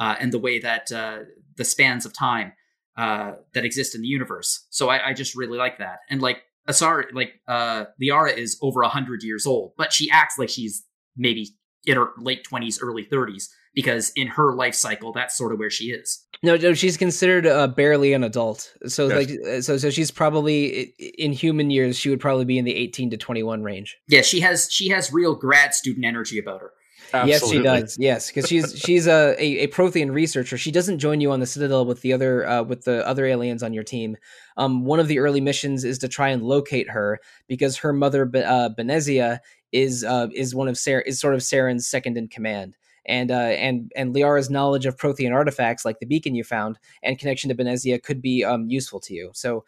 uh, and the way that uh, the spans of time uh, that exist in the universe. So I, I just really like that. And like Asari, like uh, Liara is over hundred years old, but she acts like she's maybe in her late twenties, early thirties, because in her life cycle, that's sort of where she is. no, no she's considered uh, barely an adult so Yes. like uh, so so she's probably in human years she would probably be in the 18 to 21 range Yeah, she has she has real grad student energy about her. Yes, she does. Yes, because she's she's a, a a Prothean researcher. She doesn't join you on the Citadel with the other uh, with the other aliens on your team. Um, one of the early missions is to try and locate her because her mother uh, Benezia is uh, is one of Sarah is sort of Saren's second in command. And uh, and and Liara's knowledge of Prothean artifacts, like the beacon you found, and connection to Benezia, could be um, useful to you. So,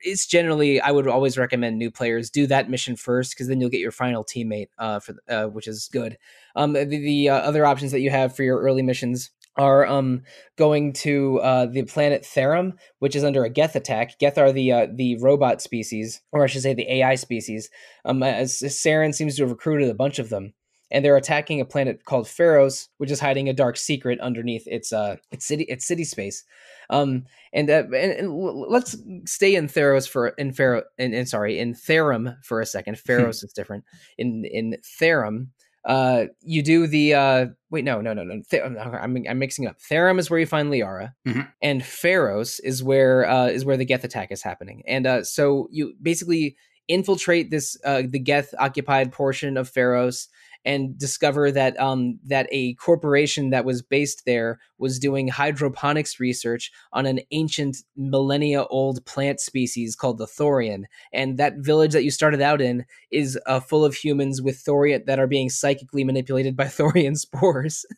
it's generally I would always recommend new players do that mission first, because then you'll get your final teammate, uh, for uh, which is good. Um, the, the uh, other options that you have for your early missions are um going to uh the planet Therum, which is under a Geth attack. Geth are the uh, the robot species, or I should say the AI species. Um, as Saren seems to have recruited a bunch of them, and they're attacking a planet called Feros, which is hiding a dark secret underneath its uh its city its city space. Um, and uh, and, and let's stay in Theros for in Pharaoh and, and sorry in Therum for a second. Feros is different. In in Therum, uh, you do the uh, wait, no, no, no, no. Th- I'm, I'm mixing it up. Therum is where you find Liara, Mhm. and Feros is where uh, is where the Geth attack is happening. And uh, so you basically infiltrate this uh, the Geth occupied portion of Feros and discover that um, that a corporation that was based there was doing hydroponics research on an ancient millennia old plant species called the thorian. And that village that you started out in is uh, full of humans with thorian that are being psychically manipulated by thorian spores.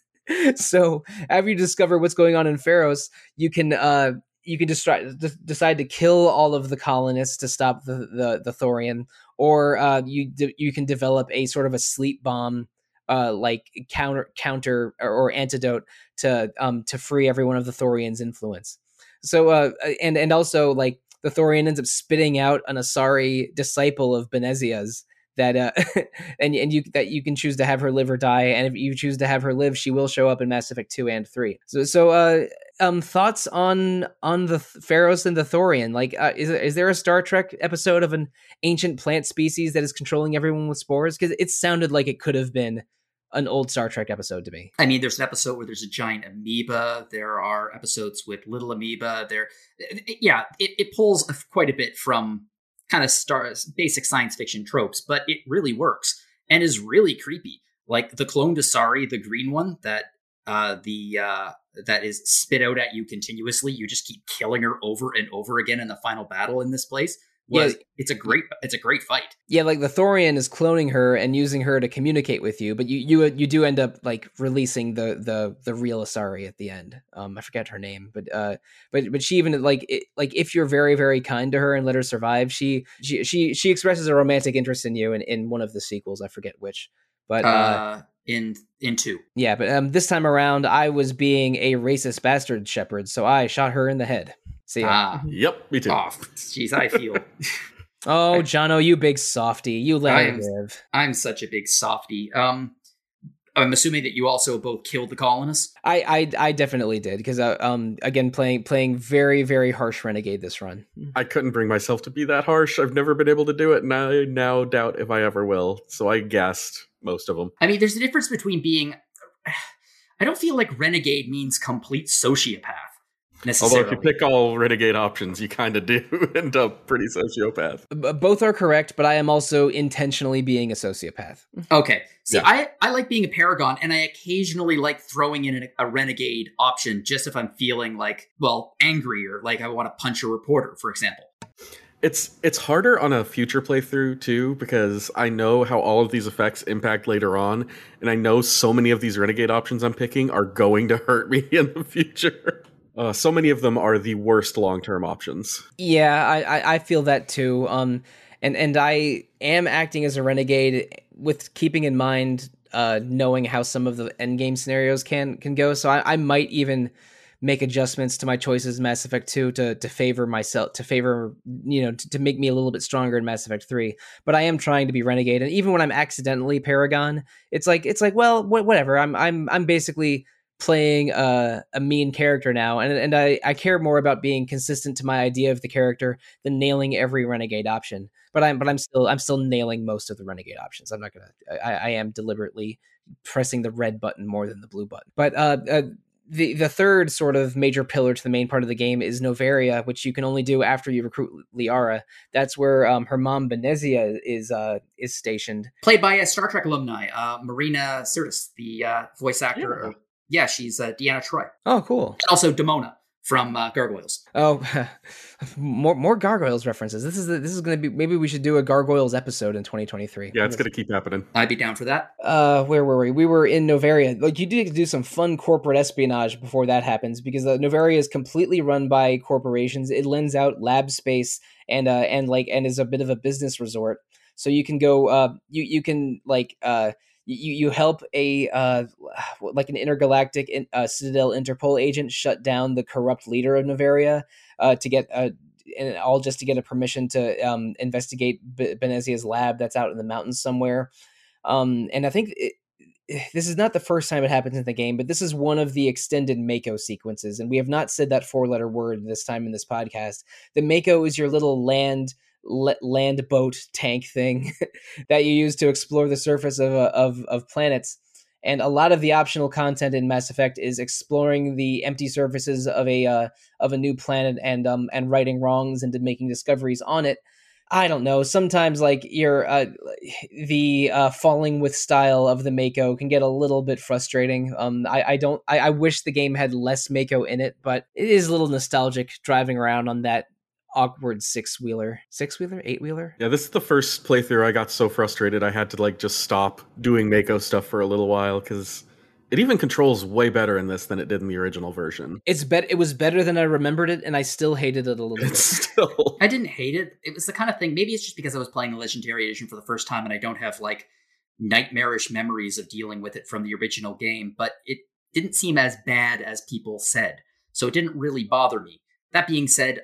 So after you discover what's going on in Feros, you can uh you can d- decide to kill all of the colonists to stop the the, the thorian, or uh, you d- you can develop a sort of a sleep bomb, uh, like counter counter or, or antidote to um to free everyone of the thorian's influence. So uh and and also like the thorian ends up spitting out an Asari disciple of Benezia's that uh and and you that you can choose to have her live or die and if you choose to have her live she will show up in mass effect 2 and 3 so so uh um thoughts on on the Th- Feros and the thorian like uh, is is there a star trek episode of an ancient plant species that is controlling everyone with spores because it sounded like it could have been an old star trek episode to me I mean, there's an episode where there's a giant amoeba. There are episodes with little amoeba. There, yeah, it, it pulls quite a bit from kind of star basic science fiction tropes, but it really works and is really creepy. Like the cloned Asari, the green one that uh, the uh, that is spit out at you continuously. You just keep killing her over and over again in the final battle in this place. Was Yeah. it's a great it's a great fight. yeah like the thorian is cloning her and using her to communicate with you but you you you do end up like releasing the the the real asari at the end um i forget her name but uh but but she even like it, like if you're very very kind to her and let her survive she she she, she expresses a romantic interest in you in, in one of the sequels i forget which but uh, Uh, in in two. yeah but um this time around i was being a racist bastard Shepard so i shot her in the head see ya. Ah, Yep, me too. oh, jeez, I feel. Oh, Jono, you big softy. You let I am, live. I'm such a big softy. Um, I'm assuming that you also both killed the colonists. I, I I definitely did because uh, um again playing playing very very harsh renegade this run. I couldn't bring myself to be that harsh. I've never been able to do it, and I now doubt if I ever will. So I guessed most of them. I mean, there's a difference between being. I don't feel like renegade means complete sociopath Although if you pick all renegade options, you kind of do end up pretty sociopath. Both are correct, but I am also intentionally being a sociopath. Okay. See, Yeah. I, I like being a paragon, and I occasionally like throwing in a, a renegade option just if I'm feeling like, well, angry or like I want to punch a reporter, for example. It's it's harder on a future playthrough too because I know how all of these effects impact later on, and I know so many of these renegade options I'm picking are going to hurt me in the future. Uh, so many of them are the worst long term options. Yeah, I, I I feel that too. Um, and and I am acting as a renegade with keeping in mind uh knowing how some of the end game scenarios can can go. So I, I might even make adjustments to my choices in Mass Effect 2 to to favor myself to favor you know to, to make me a little bit stronger in Mass Effect 3 but I am trying to be renegade and even when I'm accidentally paragon it's like it's like well wh- whatever I'm I'm I'm basically playing a, a mean character now and and I, I care more about being consistent to my idea of the character than nailing every renegade option but i'm but i'm still i'm still nailing most of the renegade options i'm not gonna i, I am deliberately pressing the red button more than the blue button but uh, uh the the third sort of major pillar to the main part of the game is Novaria, which you can only do after you recruit Liara. That's where um, her mom Benezia is uh, is stationed. Played by a Star Trek alumni, uh, Marina Sirtis, the uh, voice actor. Yeah. Of, yeah, she's uh, Deanna Troi. Oh, cool. And also Demona from uh, Gargoyles. Oh, more more gargoyles references. This is this is going to be maybe we should do a gargoyles episode in 2023. Yeah, it's gonna keep happening. I'd be down for that. uh where were we we were in novaria like you do do some fun corporate espionage before that happens because the novaria is completely run by corporations it lends out lab space and uh and like and is a bit of a business resort so you can go uh you you can like uh you you help a uh like an intergalactic in- uh, citadel interpol agent shut down the corrupt leader of novaria uh to get uh and all just to get a permission to um, investigate B- Benezia's lab that's out in the mountains somewhere. Um, and I think it, this is not the first time it happens in the game, but this is one of the extended Mako sequences, and we have not said that four-letter word this time in this podcast. The Mako is your little land land boat tank thing that you use to explore the surface of uh, of of planets. And a lot of the optional content in Mass Effect is exploring the empty surfaces of a uh, of a new planet and um and righting wrongs and making discoveries on it. I don't know. Sometimes like your uh, the uh, falling with style of the Mako can get a little bit frustrating. Um, I, I don't. I, I wish the game had less Mako in it, but it is a little nostalgic driving around on that awkward six wheeler, six wheeler, eight wheeler. Yeah, this is the first playthrough I got so frustrated I had to like just stop doing Mako stuff for a little while because it even controls way better in this than it did in the original version. It's bet. It was better than I remembered it, and I still hated it a little It's bit. still I didn't hate it. It was the kind of thing. Maybe it's just because I was playing the Legendary Edition for the first time and I don't have like nightmarish memories of dealing with it from the original game. But it didn't seem as bad as people said, so it didn't really bother me. That being said,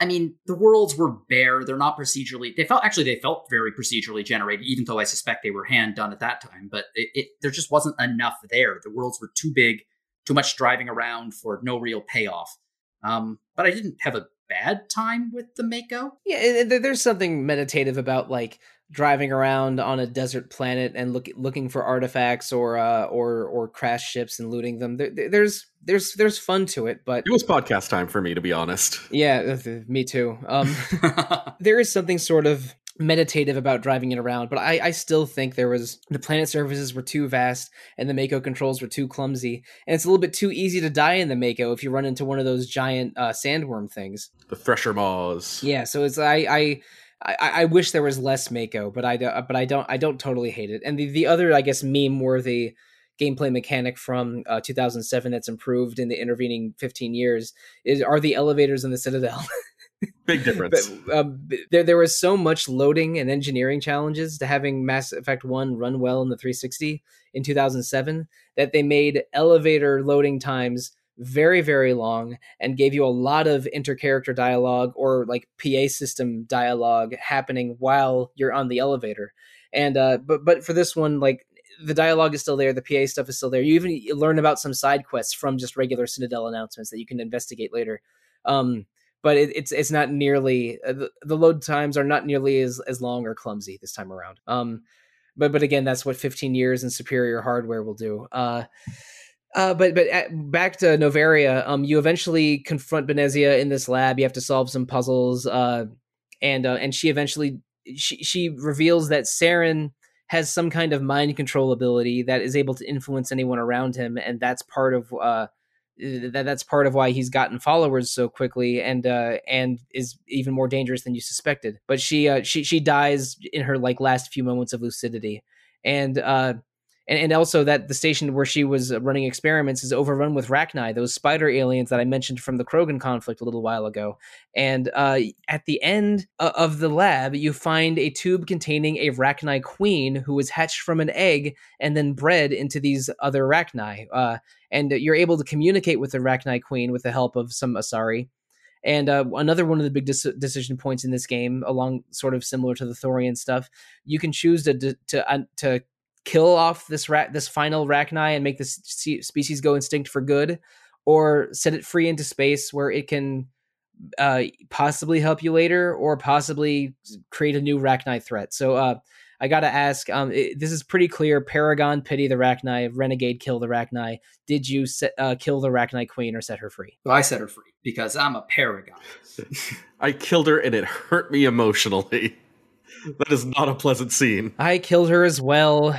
I mean the worlds were bare. They're not procedurally. They felt actually they felt very procedurally generated, even though I suspect they were hand done at that time. But it, it there just wasn't enough there. The worlds were too big, too much driving around for no real payoff. Um, but I didn't have a bad time with the Mako. Yeah, there's something meditative about like driving around on a desert planet and look, looking for artifacts or uh, or or crash ships and looting them. There, there- there's there's there's fun to it, but it was podcast time for me to be honest. yeah, uh, me too. Um, there is something sort of meditative about driving it around, but I, I still think there was the planet surfaces were too vast and the Mako controls were too clumsy, and it's a little bit too easy to die in the Mako if you run into one of those giant uh, sandworm things. The Thresher Maws. Yeah, so it's I I. I, I wish there was less Mako, but I don't, but I don't I don't totally hate it. And the, the other I guess meme worthy gameplay mechanic from uh, 2007 that's improved in the intervening 15 years is are the elevators in the Citadel. Big difference. But, um, there there was so much loading and engineering challenges to having Mass Effect One run well in the 360 in 2007 that they made elevator loading times very very long and gave you a lot of intercharacter dialogue or like PA system dialogue happening while you're on the elevator. And uh but but for this one like the dialogue is still there, the PA stuff is still there. You even learn about some side quests from just regular Citadel announcements that you can investigate later. Um but it, it's it's not nearly uh, the, the load times are not nearly as as long or clumsy this time around. Um but but again, that's what 15 years and superior hardware will do. Uh, uh, but but at, back to Novaria, um, you eventually confront Benezia in this lab. You have to solve some puzzles, uh, and uh, and she eventually she she reveals that Saren has some kind of mind control ability that is able to influence anyone around him, and that's part of uh, that that's part of why he's gotten followers so quickly and uh and is even more dangerous than you suspected but she uh she she dies in her like last few moments of lucidity and uh and, and also that the station where she was running experiments is overrun with Rachni, those spider aliens that I mentioned from the Krogan conflict a little while ago. And uh, at the end of the lab, you find a tube containing a Rachni queen who was hatched from an egg and then bred into these other Rachni. Uh, and you're able to communicate with the Rachni queen with the help of some Asari. And uh, another one of the big de- decision points in this game, along sort of similar to the Thorian stuff, you can choose to to uh, to kill off this rat this final Rachni and make this species go extinct for good, or set it free into space where it can uh, possibly help you later, or possibly create a new Rachni threat. So uh, I gotta ask, um, it, this is pretty clear. Paragon pity the Rachni, Renegade kill the Rachni. Did you set, uh, kill the Rachni queen or set her free? Well, I set her free because I'm a Paragon. I killed her and it hurt me emotionally. that is not a pleasant scene. I killed her as well.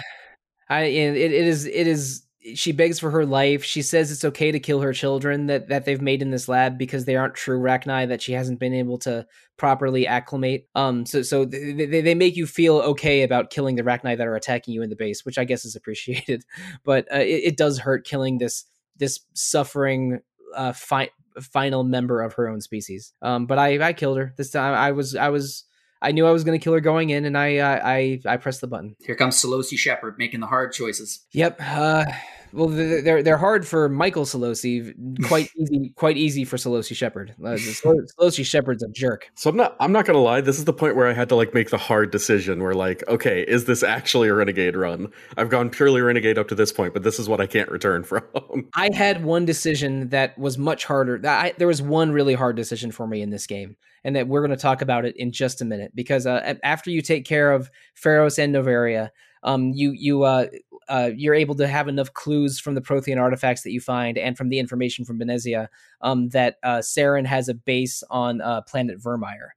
I it, it is it is she begs for her life. She says it's okay to kill her children that that they've made in this lab because they aren't true Rachni that she hasn't been able to properly acclimate. Um, so so they they make you feel okay about killing the Rachni that are attacking you in the base, which I guess is appreciated. But uh, it, it, does hurt killing this this suffering uh fi- final member of her own species. Um, but I I killed her this time. I was I was I knew I was going to kill her going in, and I uh, I I pressed the button. Here comes Sollosi Shepard making the hard choices. Yep. Uh, well, they're they're hard for Michael Sollosi. Quite easy, quite easy for Sollosi Shepard. Uh, Sollosi Shepard's a jerk. So I'm not I'm not gonna lie. This is the point where I had to like make the hard decision. Where like, okay, is this actually a renegade run? I've gone purely renegade up to this point, but this is what I can't return from. I had one decision that was much harder. I, there was one really hard decision for me in this game, and that we're going to talk about it in just a minute because uh, after you take care of Feros and Novaria. um, you you uh, uh, you're able to have enough clues from the Prothean artifacts that you find and from the information from Benezia um, that uh, Saren has a base on uh, planet Virmire.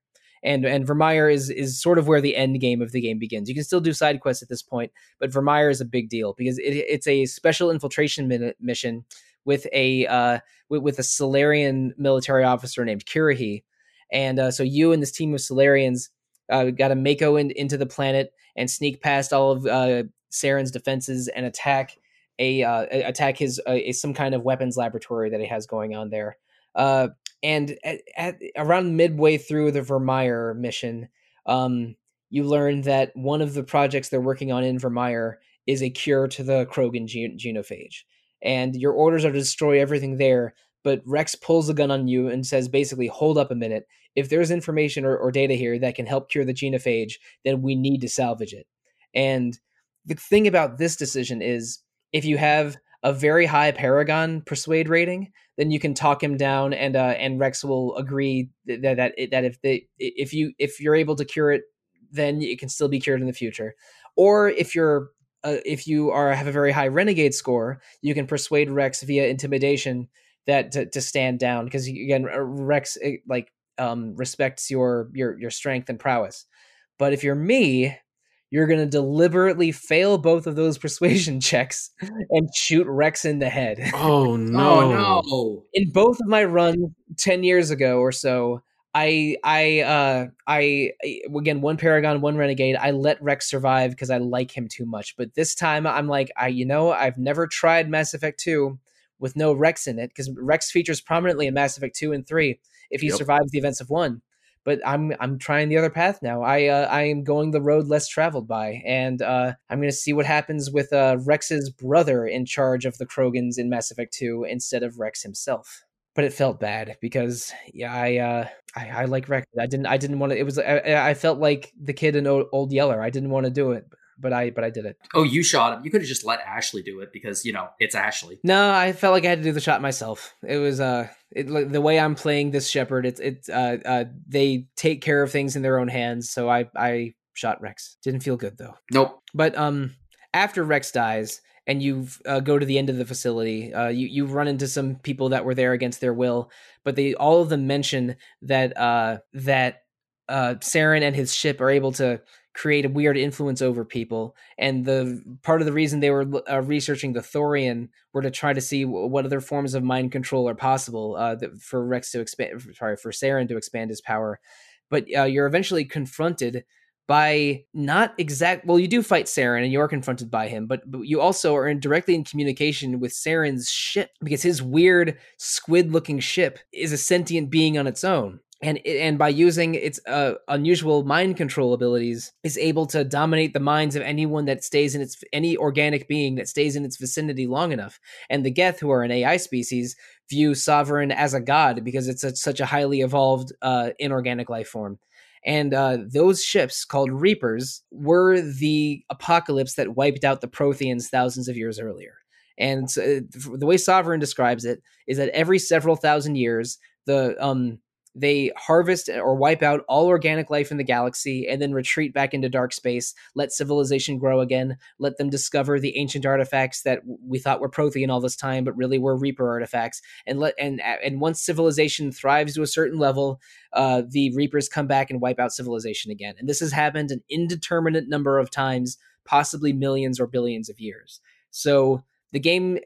And and Virmire is is sort of where the end game of the game begins. You can still do side quests at this point, but Virmire is a big deal because it, it's a special infiltration min- mission with a uh, with, with, a Salarian military officer named Kirrahe. And uh, so you and this team of Salarians uh, got to Mako in, into the planet and sneak past all of uh, Saren's defenses and attack a uh, attack his some kind of weapons laboratory that he has going on there. Uh, and at, at, around midway through the Virmire mission, um, you learn that one of the projects they're working on in Virmire is a cure to the Krogan gen- genophage, and your orders are to destroy everything there. But Wrex pulls a gun on you and says, basically, hold up a minute. If there's information or, or data here that can help cure the genophage, then we need to salvage it. And the thing about this decision is if you have a very high Paragon persuade rating, then you can talk him down, and uh, and Wrex will agree that that that if they if you if you're able to cure it, then it can still be cured in the future. Or if you're uh, if you are have a very high Renegade score, you can persuade Wrex via intimidation that to, to stand down because again Wrex like um, respects your your your strength and prowess. But if you're me, you're going to deliberately fail both of those persuasion checks and shoot Wrex in the head. Oh no. oh no. In both of my runs 10 years ago or so, I I uh I again one paragon one renegade I let Wrex survive because I like him too much but this time I'm like I you know I've never tried Mass Effect 2 with no Wrex in it because Wrex features prominently in Mass Effect 2 and 3 if he yep. survives the events of 1 but I'm I'm trying the other path now. I uh, I am going the road less traveled by, and uh, I'm going to see what happens with uh, Wrex's brother in charge of the Krogans in Mass Effect 2 instead of Wrex himself. But it felt bad because yeah, I uh, I, I like Wrex. I didn't I didn't want to. It was I, I felt like the kid in Old Yeller. I didn't want to do it, but I but I did it. Oh, you shot him. You could have just let Ashley do it because you know it's Ashley. No, I felt like I had to do the shot myself. It was uh, it, like, the way I'm playing this Shepard. It's it's uh, uh, they take care of things in their own hands. So I I shot Wrex. Didn't feel good though. Nope. But um, after Wrex dies, and you uh, go to the end of the facility, uh, you you run into some people that were there against their will, but they all of them mention that uh, that uh, Saren and his ship are able to create a weird influence over people. And the part of the reason they were uh, researching the Thorian were to try to see what other forms of mind control are possible uh, for Wrex to expand, sorry, for Saren to expand his power. But uh, you're eventually confronted by not exact well you do fight Saren and you're confronted by him but, but you also are in directly in communication with Saren's ship because his weird squid looking ship is a sentient being on its own and and by using its uh, unusual mind control abilities is able to dominate the minds of anyone that stays in its any organic being that stays in its vicinity long enough. And the geth who are an ai species view sovereign as a god because it's a, such a highly evolved uh, inorganic life form. And uh, those ships called reapers were the apocalypse that wiped out the protheans thousands of years earlier. And uh, the way sovereign describes it is that every several thousand years the um they harvest or wipe out all organic life in the galaxy and then retreat back into dark space, let civilization grow again, let them discover the ancient artifacts that we thought were Prothean all this time, but really were Reaper artifacts. And let and and once civilization thrives to a certain level, uh, the Reapers come back and wipe out civilization again. And this has happened an indeterminate number of times, possibly millions or billions of years. So the game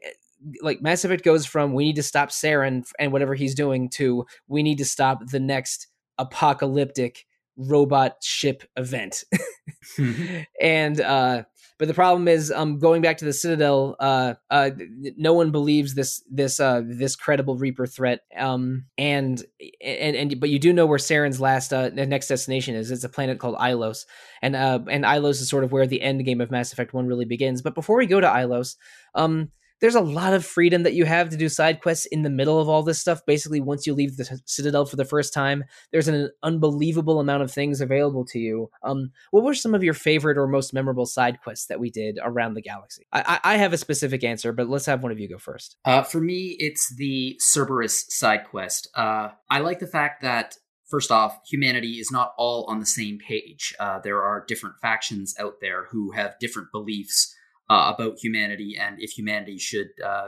like Mass Effect goes from we need to stop Saren and whatever he's doing to we need to stop the next apocalyptic robot ship event. and uh but the problem is um going back to the Citadel uh uh no one believes this this uh this credible Reaper threat um and and and but you do know where Saren's last uh next destination is. It's a planet called Ilos. And uh and Ilos is sort of where the end game of Mass Effect 1 really begins. But before we go to Ilos um there's a lot of freedom that you have to do side quests in the middle of all this stuff. Basically, once you leave the Citadel for the first time, there's an unbelievable amount of things available to you. Um, what were some of your favorite or most memorable side quests that we did around the galaxy? I, I have a specific answer, but let's have one of you go first. Uh, for me, it's the Cerberus side quest. Uh, I like the fact that first off, humanity is not all on the same page. Uh, there are different factions out there who have different beliefs uh, about humanity and if humanity should uh,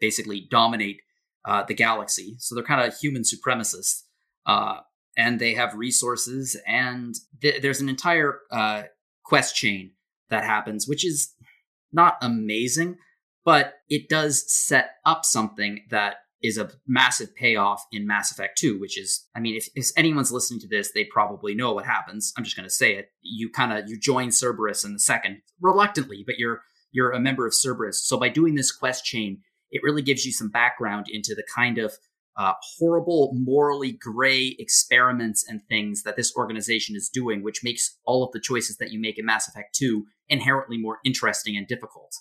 basically dominate uh, the galaxy. So they're kind of human supremacists, uh, and they have resources, and th- there's an entire uh, quest chain that happens, which is not amazing, but it does set up something that is a massive payoff in Mass Effect 2, which is, I mean, if, if anyone's listening to this, they probably know what happens. I'm just going to say it. You kind of you join Cerberus in the second, reluctantly, but you're you're a member of Cerberus. So by doing this quest chain, it really gives you some background into the kind of uh, horrible, morally gray experiments and things that this organization is doing, which makes all of the choices that you make in Mass Effect 2 inherently more interesting and difficult.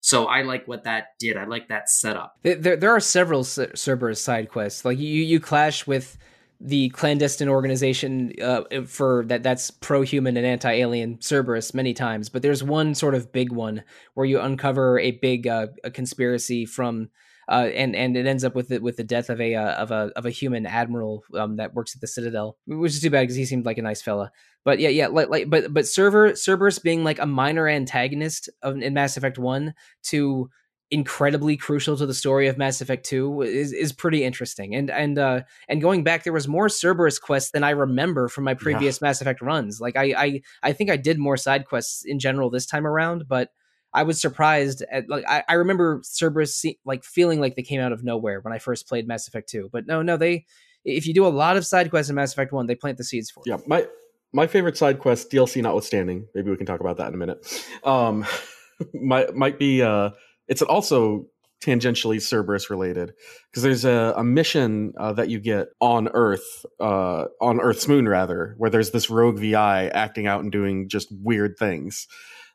So I like what that did. I like that setup. There, there are several Cerberus side quests. Like you, you clash with the clandestine organization uh, for that that's pro-human and anti-alien Cerberus many times, but there's one sort of big one where you uncover a big uh, a conspiracy from uh, and and it ends up with the, with the death of a uh, of a of a human admiral um, that works at the Citadel, which is too bad because he seemed like a nice fella. But yeah, yeah, like, like but but server Cerberus being like a minor antagonist of in Mass Effect One to incredibly crucial to the story of Mass Effect 2 is is pretty interesting. And and uh and going back there was more Cerberus quests than I remember from my previous yeah. Mass Effect runs. Like I I I think I did more side quests in general this time around, but I was surprised at like I, I remember Cerberus like feeling like they came out of nowhere when I first played Mass Effect 2. But no, no, they if you do a lot of side quests in Mass Effect 1, they plant the seeds for Yeah, my my favorite side quest DLC notwithstanding, maybe we can talk about that in a minute. Um might might be uh it's also tangentially Cerberus related because there's a, a mission uh, that you get on Earth, uh, on Earth's moon rather, where there's this rogue VI acting out and doing just weird things,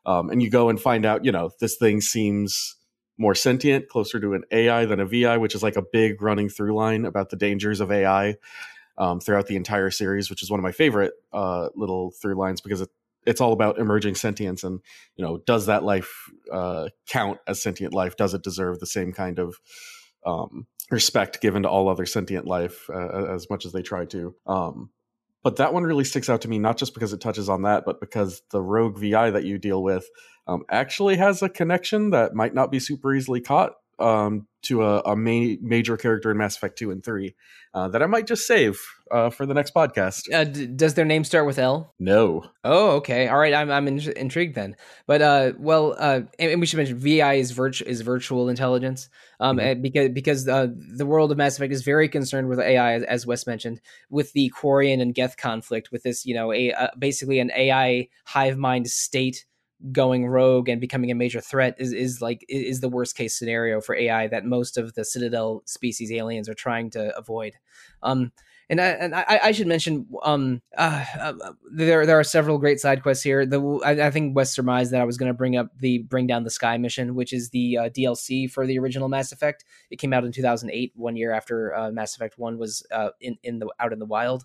um, and you go and find out, you know, this thing seems more sentient, closer to an AI than a VI, which is like a big running through line about the dangers of AI um, throughout the entire series, which is one of my favorite uh, little through lines because it, it's all about emerging sentience and you know does that life uh, count as sentient life? Does it deserve the same kind of um, respect given to all other sentient life uh, as much as they try to? Um, but that one really sticks out to me not just because it touches on that, but because the rogue VI that you deal with um, actually has a connection that might not be super easily caught um, to a, a main, major character in Mass Effect 2 and 3 uh, that I might just save uh, for the next podcast. Uh, d- does their name start with L? No. Oh, okay. All right. I'm I'm in- intrigued then. But uh, well, uh, and, and we should mention VI is virtu- is virtual intelligence. Um, Mhm. and because because uh, the world of Mass Effect is very concerned with AI, as, as Wes mentioned, with the Quarian and Geth conflict, with this you know a uh, basically an AI hive mind state going rogue and becoming a major threat is is like is the worst case scenario for AI that most of the Citadel species aliens are trying to avoid. Um, and I, and I, I should mention, um, uh, uh, there there are several great side quests here. The I, I think Wes surmised that I was going to bring up the Bring Down the Sky mission, which is the uh, DLC for the original Mass Effect. It came out in 2008, one year after uh, Mass Effect One was uh, in in the out in the wild.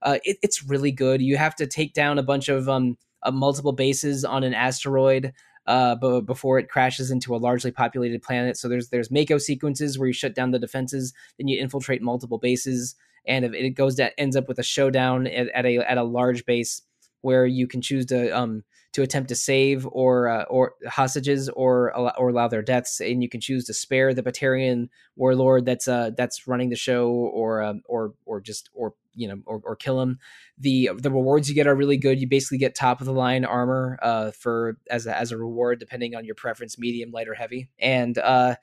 Uh, it, it's really good. You have to take down a bunch of um, uh, multiple bases on an asteroid uh, but before it crashes into a largely populated planet. So there's there's Mako sequences where you shut down the defenses, then you infiltrate multiple bases, and if it goes that ends up with a showdown at, at a at a large base where you can choose to um to attempt to save or uh, or hostages or or allow their deaths, and you can choose to spare the Batarian warlord that's uh that's running the show or um, or or just or you know or, or kill him. The the rewards you get are really good. You basically get top of the line armor uh for as a, as a reward depending on your preference medium light or heavy. And uh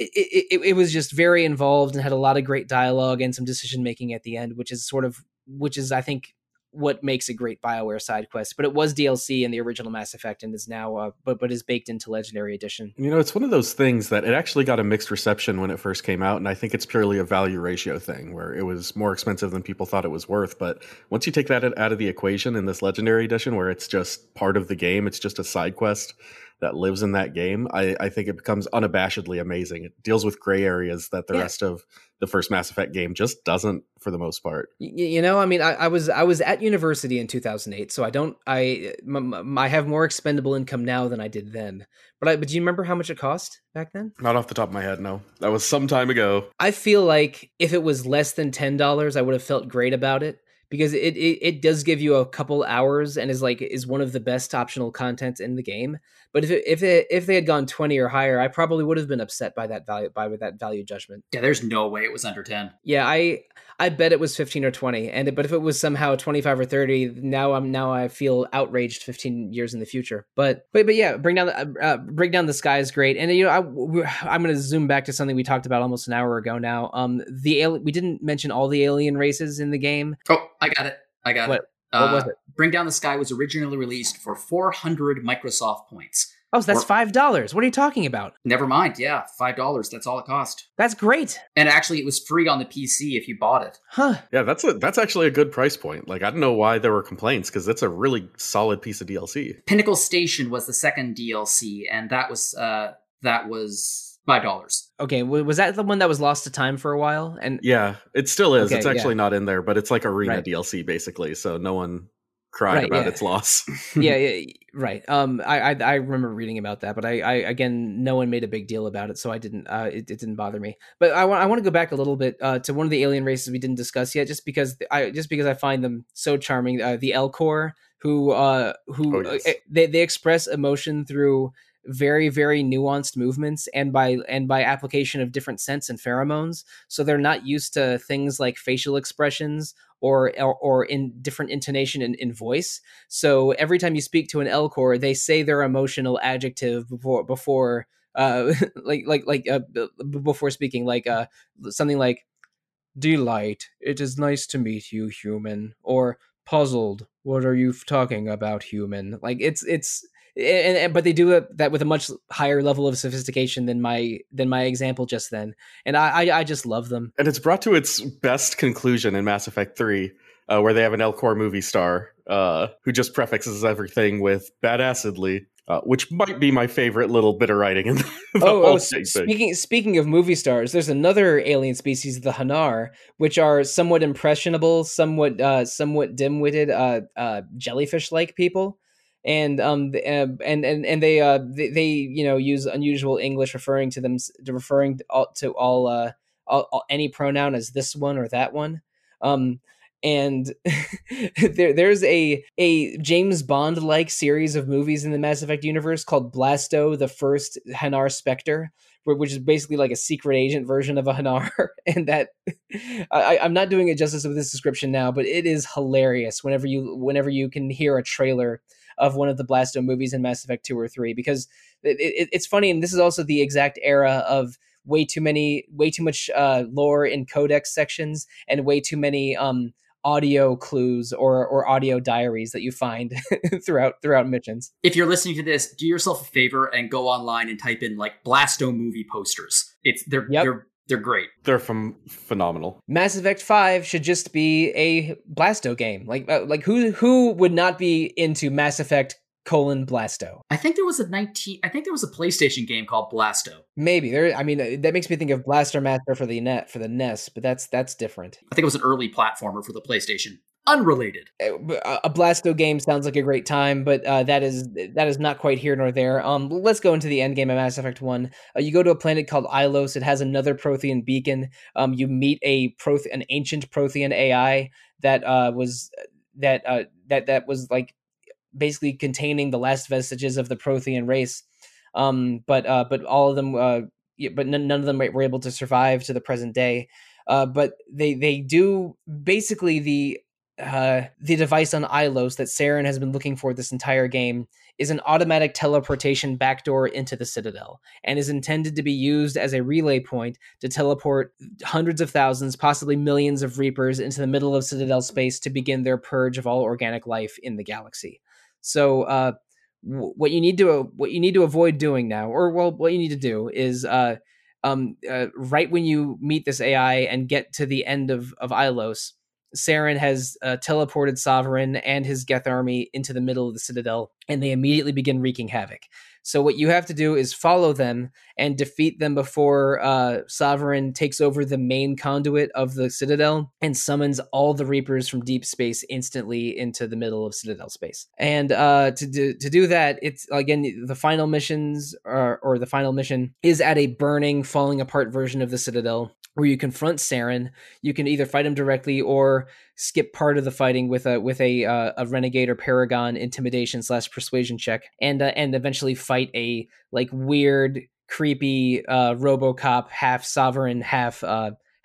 it, it, it was just very involved and had a lot of great dialogue and some decision making at the end which is sort of which is i think what makes a great bioware side quest but it was dlc in the original mass effect and is now uh, but but is baked into legendary edition You know, it's one of those things that it actually got a mixed reception when it first came out, and I think it's purely a value ratio thing where it was more expensive than people thought it was worth. But once you take that out of the equation in this legendary edition, where it's just part of the game, it's just a side quest that lives in that game, I, I think it becomes unabashedly amazing. It deals with gray areas that the Yeah. rest of the first Mass Effect game just doesn't for the most part. Y- you know i mean I, I was i was at university in 2008 so i don't i m- m- i have more expendable income now than i did then but i but do you remember how much it cost back then Not off the top of my head, no. That was some time ago. i feel like if it was less than $10 i would have felt great about it because it, it it does give you a couple hours and is like is one of the best optional contents in the game but if it, if it, if they had gone 20 or higher i probably would have been upset by that value by that value judgment Yeah, there's no way it was under 10. Yeah, I I bet it was 15 or 20. And but if it was somehow 25 or 30, now I'm now I feel outraged 15 years in the future. But but but yeah, bring down the uh, uh, bring down the sky is great. And you know, I I'm going to zoom back to something we talked about almost an hour ago now. Um the we didn't mention all the alien races in the game. Oh, I got it. I got What- it. what was Uh, it? Bring Down the Sky was originally released for 400 Microsoft points. Oh, so that's Or- $5. What are you talking about? Never mind. Yeah, $5. That's all it cost. That's great. And actually, it was free on the PC if you bought it. Huh. Yeah, that's a that's actually a good price point. Like I don't know why there were complaints because it's a really solid piece of DLC. Pinnacle Station was the second DLC, and that was uh that was five dollars. Okay, was that the one that was lost to time for a while? And Yeah, it still is. Okay, it's actually not in there, but it's like arena Right. DLC basically, so no one cried Right, about yeah. its loss. yeah, yeah, right. Um, I, I I remember reading about that, but I, I again, no one made a big deal about it, so I didn't. Uh, it, it didn't bother me. But I want I want to go back a little bit uh, to one of the alien races we didn't discuss yet, just because I just because I find them so charming. Uh, the Elcor, who uh, who Oh, yes. uh, they they express emotion through very very nuanced movements and by and by application of different scents and pheromones. So they're not used to things like facial expressions or or, or in different intonation in, in voice. So every time you speak to an Elcor, they say their emotional adjective before before uh like like like uh, b- before speaking like uh something like delight it is nice to meet you human or puzzled what are you talking about human? Like it's it's and, and, but they do it that with a much higher level of sophistication than my than my example just then, and I I, I just love them. And it's brought to its best conclusion in Mass Effect Three, uh, where they have an Elcor movie star uh, who just prefixes everything with "badassedly." Uh, which might be my favorite little bit of writing in the, the oh, whole oh thing. speaking speaking of movie stars, there's another alien species, the Hanar, which are somewhat impressionable, somewhat uh, somewhat dim-witted, uh, uh, jellyfish-like people, and um and and and they uh they, they you know use unusual English, referring to them referring to all, to all uh all, all, any pronoun as this one or that one. Um, and there, there's a a James Bond like series of movies in the Mass Effect universe called Blasto, the first Hanar Spectre, which is basically like a secret agent version of a Hanar. and that I, am not doing it justice with this description now, but it is hilarious whenever you whenever you can hear a trailer of one of the Blasto movies in Mass Effect two or three, because it, it, it's funny, and this is also the exact era of way too many way too much uh, lore in codex sections and way too many um audio clues or or audio diaries that you find throughout throughout missions. If you're listening to this, do yourself a favor and go online and type in like Blasto movie posters. It's they're yep. they're they're great. They're from phenomenal. Mass Effect Five should just be a Blasto game. Like uh, like who who would not be into Mass Effect colon Blasto. I think there was a 19 I think there was a PlayStation game called Blasto. Maybe. There I mean uh, that makes me think of Blaster Master for the net for the NES, but that's that's different. I think it was an early platformer for the PlayStation. Unrelated. Uh, a Blasto game sounds like a great time, but uh, that is that is not quite here nor there. Um, let's go into the end game of Mass Effect One. Uh, you go to a planet called Ilos. It has another Prothean beacon. Um, you meet a Proth- an ancient Prothean AI that uh, was that uh, that that was like basically containing the last vestiges of the Prothean race. Um, but uh, but all of them, uh, but none, none of them were able to survive to the present day. Uh, but they they do basically the uh, the device on Ilos that Saren has been looking for this entire game is an automatic teleportation backdoor into the Citadel and is intended to be used as a relay point to teleport hundreds of thousands, possibly millions of Reapers into the middle of Citadel space to begin their purge of all organic life in the galaxy. So uh, what you need to what you need to avoid doing now, or well, what you need to do is uh, um, uh, right when you meet this AI and get to the end of of Ilos, Saren has uh, teleported Sovereign and his Geth army into the middle of the Citadel, and they immediately begin wreaking havoc. So what you have to do is follow them and defeat them before uh, Sovereign takes over the main conduit of the Citadel and summons all the Reapers from deep space instantly into the middle of Citadel space. And uh, to do to do that, it's again the final missions or, or the final mission is at a burning, falling apart version of the Citadel where you confront Saren. You can either fight him directly or skip part of the fighting with a with a uh, a renegade or paragon intimidation slash persuasion check, and uh, and eventually fight a like weird, creepy uh, RoboCop half sovereign half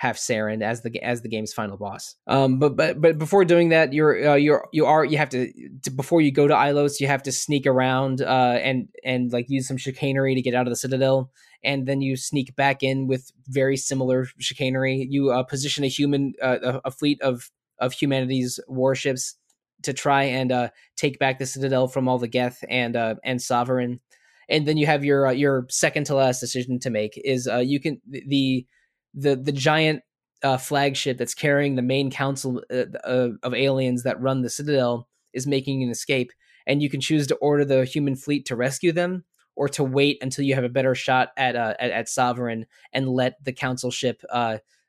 half Saren as the as the game's final boss. Um, but but but before doing that, you're uh, you're you are you have to, to, before you go to Ilos, you have to sneak around uh, and and like use some chicanery to get out of the Citadel and then you sneak back in with very similar chicanery. You uh, position a human, uh, a, a, fleet of of humanity's warships to try and uh, take back the citadel from all the Geth and uh, and Sovereign. And then you have your uh, your second to last decision to make is uh, you can the the the giant uh, flagship that's carrying the main council uh, uh, of aliens that run the citadel is making an escape, and you can choose to order the human fleet to rescue them or to wait until you have a better shot at uh, at, at sovereign and let the council ship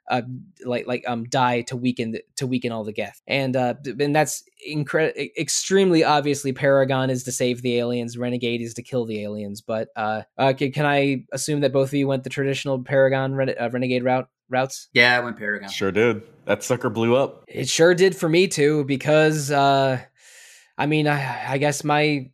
uh, like like um die to weaken the, to weaken all the Geth, and uh, and that's incre- extremely obviously Paragon is to save the aliens, Renegade is to kill the aliens. But uh, uh can, can I assume that both of you went the traditional Paragon Ren- uh, Renegade route? Routes? Yeah, I went Paragon. Sure did. That sucker blew up. It sure did for me too, because uh, I mean, I, I guess my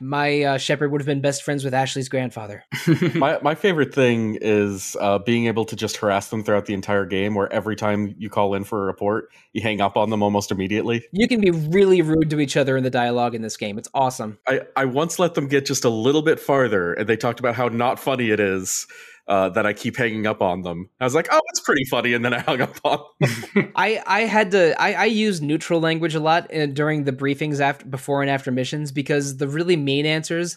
my uh, Shepard would have been best friends with Ashley's grandfather. my my favorite thing is uh, being able to just harass them throughout the entire game, where every time you call in for a report, you hang up on them almost immediately. You can be really rude to each other in the dialogue in this game. It's awesome. I I once let them get just a little bit farther, and they talked about how not funny it is uh, that I keep hanging up on them. I was like, oh, it's pretty funny, and then I hung up on. Them. I I had to I, I used neutral language a lot uh, during the briefings after before and after missions because the really mean answers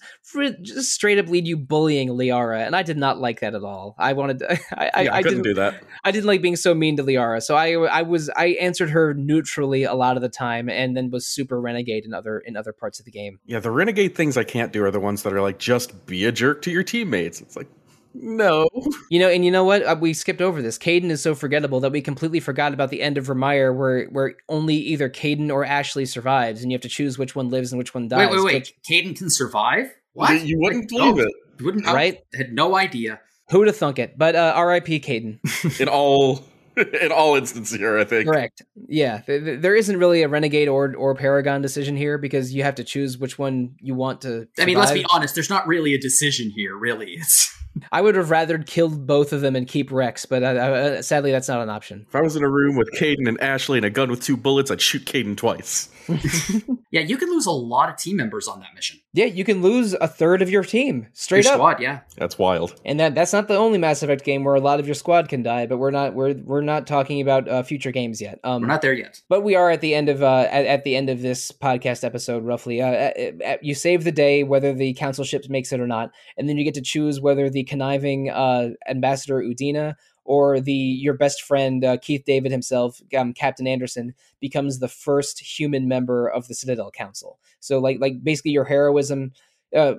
just straight up lead you bullying Liara, and I did not like that at all. I wanted to, I I, yeah, I, I couldn't didn't do that. I didn't like being so mean to Liara, so I I was I answered her neutrally a lot of the time, and then was super renegade in other in other parts of the game. Yeah, the renegade things I can't do are the ones that are like just be a jerk to your teammates. It's like no. You know, and you know what? Uh, we skipped over this. Kaidan is so forgettable that we completely forgot about the end of Virmire, where where only either Kaidan or Ashley survives, and you have to choose which one lives and which one dies. wait, wait, wait. which- Kaidan can survive? You, What? you wouldn't Like, believe no. it. Wouldn't I Right? had no idea. Who'd have thunk it? But uh, R.I.P. Kaidan. in all in all instances here. I think. Correct. Yeah, th- th- there isn't really a renegade or or paragon decision here because you have to choose which one you want to. I mean, let's be honest. There's not really a decision here. Really, it's I would have rather killed both of them and keep Wrex, but uh, uh, sadly, that's not an option. If I was in a room with Kaidan and Ashley and a gun with two bullets, I'd shoot Kaidan twice. yeah. You can lose a lot of team members on that mission. Yeah, you can lose a third of your team straight Your up. squad, yeah. That's wild. And that that's not the only Mass Effect game where a lot of your squad can die, but we're not we're we're not talking about uh, future games yet. Um, We're not there yet. but we are at the end of uh, at, at the end of this podcast episode, roughly. Uh, uh, uh, you save the day, whether the council ship makes it or not, and then you get to choose whether the conniving uh, ambassador Udina or the your best friend uh, Keith David himself, um, Captain Anderson, becomes the first human member of the Citadel Council. So, like like basically your heroism. Uh,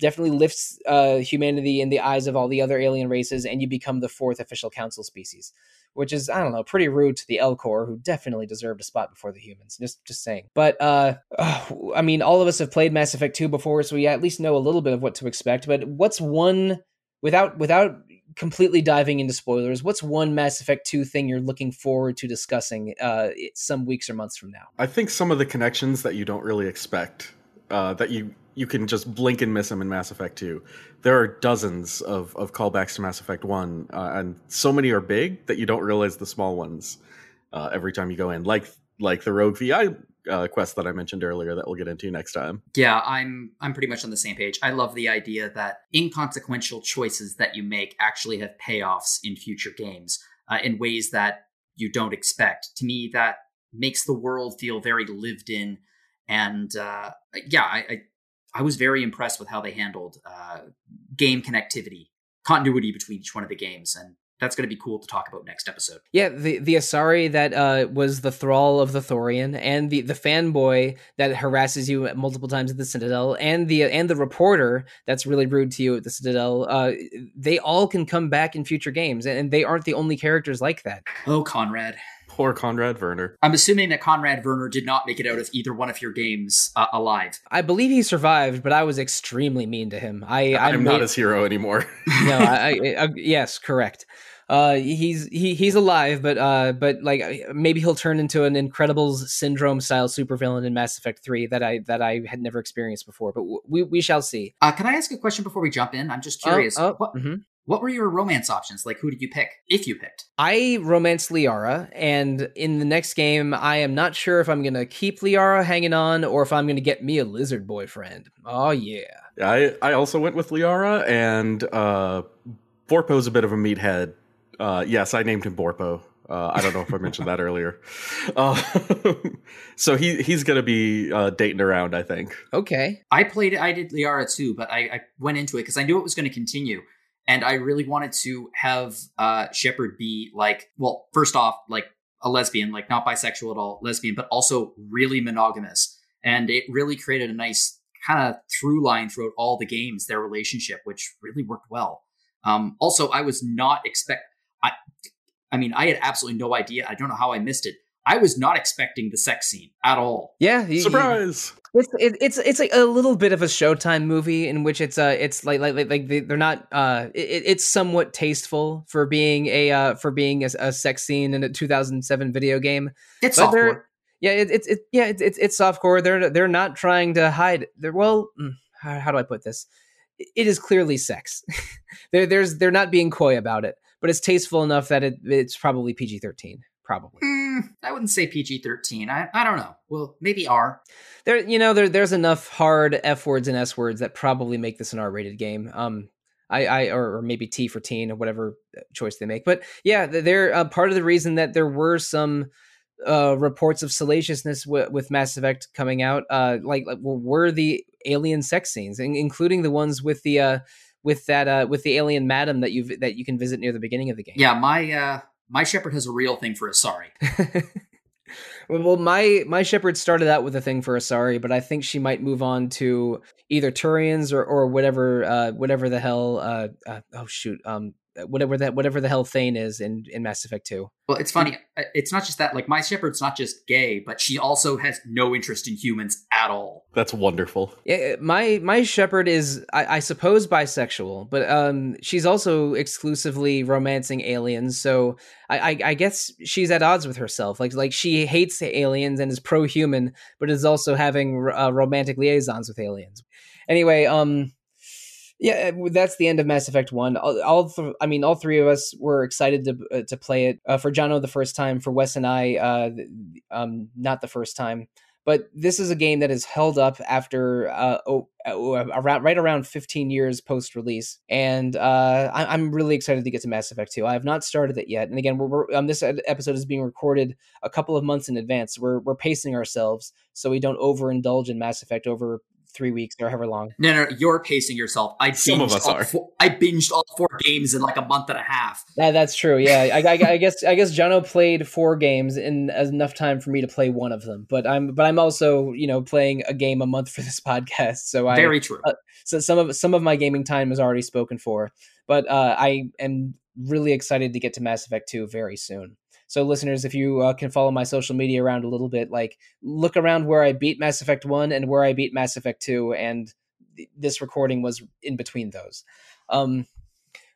definitely lifts uh, humanity in the eyes of all the other alien races, and you become the fourth official council species which is I don't know, pretty rude to the Elcor, who definitely deserved a spot before the humans. Just just saying. But uh, I mean, all of us have played Mass Effect two before, so we at least know a little bit of what to expect. But what's one without without completely diving into spoilers? What's one Mass Effect two thing you're looking forward to discussing uh, some weeks or months from now? I think some of the connections that you don't really expect, uh, that you you can just blink and miss them in Mass Effect 2. There are dozens of, of callbacks to Mass Effect 1, uh, and so many are big that you don't realize the small ones uh, every time you go in, like like the Rogue VI uh, quest that I mentioned earlier that we'll get into next time. Yeah, I'm I'm pretty much on the same page. I love the idea that inconsequential choices that you make actually have payoffs in future games uh, in ways that you don't expect. To me, that makes the world feel very lived in, and uh, yeah, I, I I was very impressed with how they handled uh, game connectivity, continuity between each one of the games, and that's going to be cool to talk about next episode. Yeah, the the Asari that uh, was the thrall of the Thorian, and the the fanboy that harasses you multiple times at the Citadel, and the and the reporter that's really rude to you at the Citadel. Uh, they all can come back in future games, and they aren't the only characters like that. Oh, Conrad. Poor Conrad Verner. I'm assuming that Conrad Verner did not make it out of either one of your games uh, alive. I believe he survived, but I was extremely mean to him. I I I'm made- not his hero anymore. no, I, I, I, yes, correct. Uh, he's he he's alive, but uh, but like maybe he'll turn into an Incredibles syndrome style supervillain in Mass Effect Three that I that I had never experienced before. But w- we we shall see. Uh, can I ask a question before we jump in? I'm just curious. Oh, oh, what, mhm. What were your romance options? Like, who did you pick, if you picked? I romance Liara, and in the next game, I am not sure if I'm gonna keep Liara hanging on or if I'm gonna get me a lizard boyfriend. Oh yeah. I I also went with Liara, and uh, Borpo's a bit of a meathead. Uh, yes, I named him Borpo. Uh, I don't know if I mentioned that earlier. Uh, so he he's gonna be uh, dating around, I think. Okay. I played it. I did Liara too, but I, I went into it because I knew it was going to continue, and I really wanted to have uh, Shepard be like, well, first off, like a lesbian, like not bisexual at all, lesbian, but also really monogamous, and it really created a nice kind of through line throughout all the games, their relationship, which really worked well. Um, also, I was not expect. I, I mean, I had absolutely no idea. I don't know how I missed it. I was not expecting the sex scene at all. Yeah. you- you- Surprise! It's it, it's it's like a little bit of a Showtime movie in which it's uh it's like like like, like they, they're not uh it, it's somewhat tasteful for being a uh for being a, a sex scene in a 2007 video game. It's But softcore. Yeah, it, it's it, yeah it's it's it's softcore. They're they're not trying to hide. They're well, mm, how, how do I put this? It is clearly sex. there there's they're not being coy about it, but it's tasteful enough that it it's probably PG 13 probably. Mm, I wouldn't say PG thirteen. I I don't know. Well, maybe R. there you know there there's enough hard f words and s words that probably make this an r-rated game um I, I or, or maybe T for teen or whatever uh, choice they make. But yeah, they're uh, part of the reason that there were some uh, reports of salaciousness w- with Mass Effect coming out. Uh, like, like were the alien sex scenes, including the ones with the uh, with that uh, with the alien madam that you that you can visit near the beginning of the game. Yeah, my uh, my Shepard has a real thing for Asari. well, my my Shepard started out with a thing for Asari, but I think she might move on to either Turians or or whatever uh, whatever the hell. Uh, uh, oh shoot, um, whatever that whatever the hell Thane is in in Mass Effect Two. Well, it's funny. Uh, it's not just that. Like my Shepard's not just gay, but she also has no interest in humans at all. That's wonderful. Yeah, my my Shepard is, I, I suppose, bisexual, but um, she's also exclusively romancing aliens. So I, I, I guess she's at odds with herself. Like like she hates aliens and is pro human, but is also having uh, romantic liaisons with aliens. Anyway, um, yeah, uh, that's the end of Mass Effect One. All, all th- I mean, all three of us were excited to uh, to play it. Uh, for Jono, the first time. For Wes and I, uh, um, not the first time. But this is a game that is held up after uh, oh, around right around 15 years post release, and uh, I, am really excited to get to Mass Effect 2. I have not started it yet, and again, we're, we're um, this episode is being recorded a couple of months in advance. We're we're pacing ourselves so we don't overindulge in Mass Effect over three weeks or however long. No, no, you're pacing yourself. I some of us are. Four, I binged all four games in like a month and a half. Yeah, that's true. Yeah, I, I, I guess I guess Jono played four games in enough time for me to play one of them. But I'm but I'm also you know playing a game a month for this podcast. So I very true. Uh, so some of some of my gaming time is already spoken for. But uh, I am really excited to get to Mass Effect 2 very soon. So, listeners, if you uh, can follow my social media around a little bit, like look around where I beat Mass Effect 1 and where I beat Mass Effect 2, and th- this recording was in between those. Um,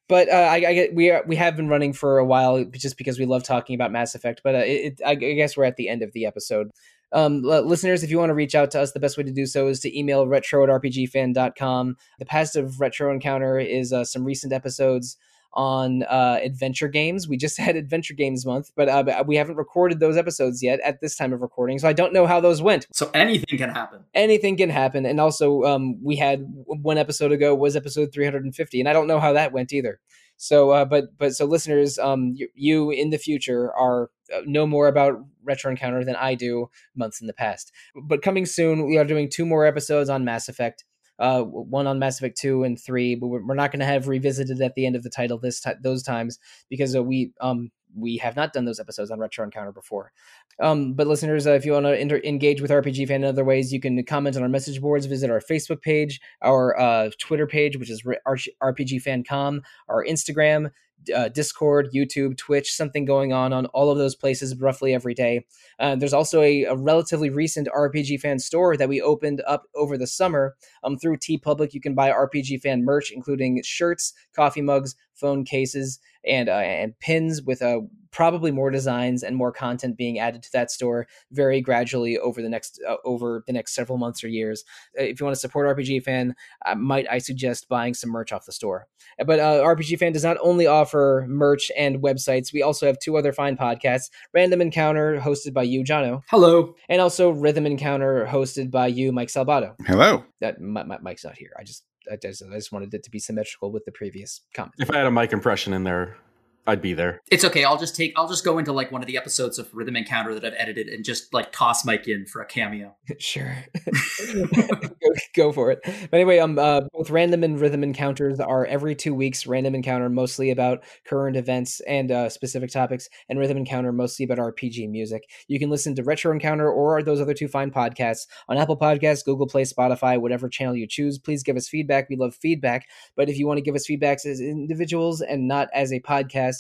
but uh, I, I, get we are we have been running for a while just because we love talking about Mass Effect. But uh, it, I guess we're at the end of the episode. Um, listeners, if you want to reach out to us, the best way to do so is to email retro at rpgfan.com. The past of Retro Encounter is uh, some recent episodes on uh, adventure games. We just had Adventure Games Month, but uh, we haven't recorded those episodes yet at this time of recording, so I don't know how those went. So anything can happen. Anything can happen, and also um, we had one episode ago was episode 350, and I don't know how that went either. So, uh, but but so listeners, um, you, you in the future are uh, know more about Retro Encounter than I do months in the past. But coming soon, we are doing two more episodes on Mass Effect uh, one on Mass Effect two and three, but we're, not going to have revisited at the end of the title this t- those times because uh, we um we have not done those episodes on Retro Encounter before. Um, but listeners, uh, if you want to inter- engage with RPG Fan in other ways, you can comment on our message boards, visit our Facebook page, our uh, Twitter page, which is RPG Fancom, our Instagram, uh, Discord, YouTube, Twitch, something going on on all of those places roughly every day. Uh, there's also a, a, relatively recent RPG fan store that we opened up over the summer. Um, through Public, you can buy RPG fan merch, including shirts, coffee mugs, phone cases, and uh, and pins with a probably more designs and more content being added to that store very gradually over the next uh, over the next several months or years. Uh, if you want to support RPG Fan, uh, might I suggest buying some merch off the store. Uh, but uh, RPG Fan does not only offer merch and websites. We also have two other fine podcasts: Random Encounter, hosted by you, Jono. Hello. And also Rhythm Encounter, hosted by you, Mike Salbato. Hello. That my, my, Mike's not here. I just I just, I just wanted it to be symmetrical with the previous comment. If I had a mic impression in there, I'd be there. It's okay. I'll just take. I'll just go into like one of the episodes of Rhythm Encounter that I've edited and just like toss Mike in for a cameo. sure, go, go, for it. But anyway, um, uh, both Random and Rhythm Encounters are every two weeks. Random Encounter mostly about current events and uh, specific topics, and Rhythm Encounter mostly about RPG music. You can listen to Retro Encounter or those other two fine podcasts on Apple Podcasts, Google Play, Spotify, whatever channel you choose. Please give us feedback. We love feedback. But if you want to give us feedback as individuals and not as a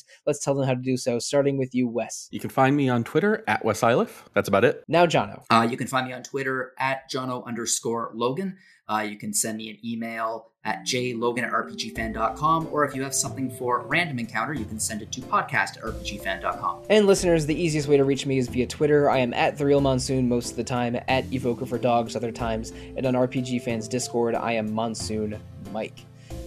podcast let's tell them how to do so, starting with you, Wes. You can find me on Twitter at Wes Iliff. That's about it. Now, Jono. Uh, you can find me on Twitter at Jono underscore Logan. Uh, you can send me an email at jlogan at rpgfan.com, or if you have something for Random Encounter, you can send it to podcast at rpgfan.com. And listeners, the easiest way to reach me is via Twitter. I am at The Real Monsoon most of the time, at Evoker for Dogs other times, and on RPG Fans Discord, I am Monsoon Mike.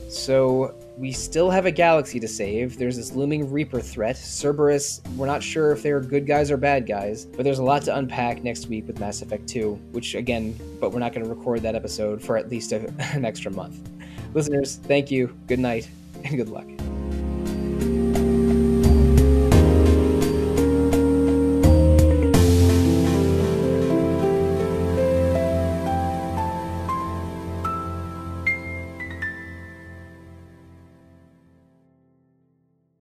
So we still have a galaxy to save. There's this looming Reaper threat. Cerberus, we're not sure if they're good guys or bad guys, but there's a lot to unpack next week with Mass Effect 2, which again, but we're not going to record that episode for at least a, an extra month. Listeners, thank you. Good night and good luck.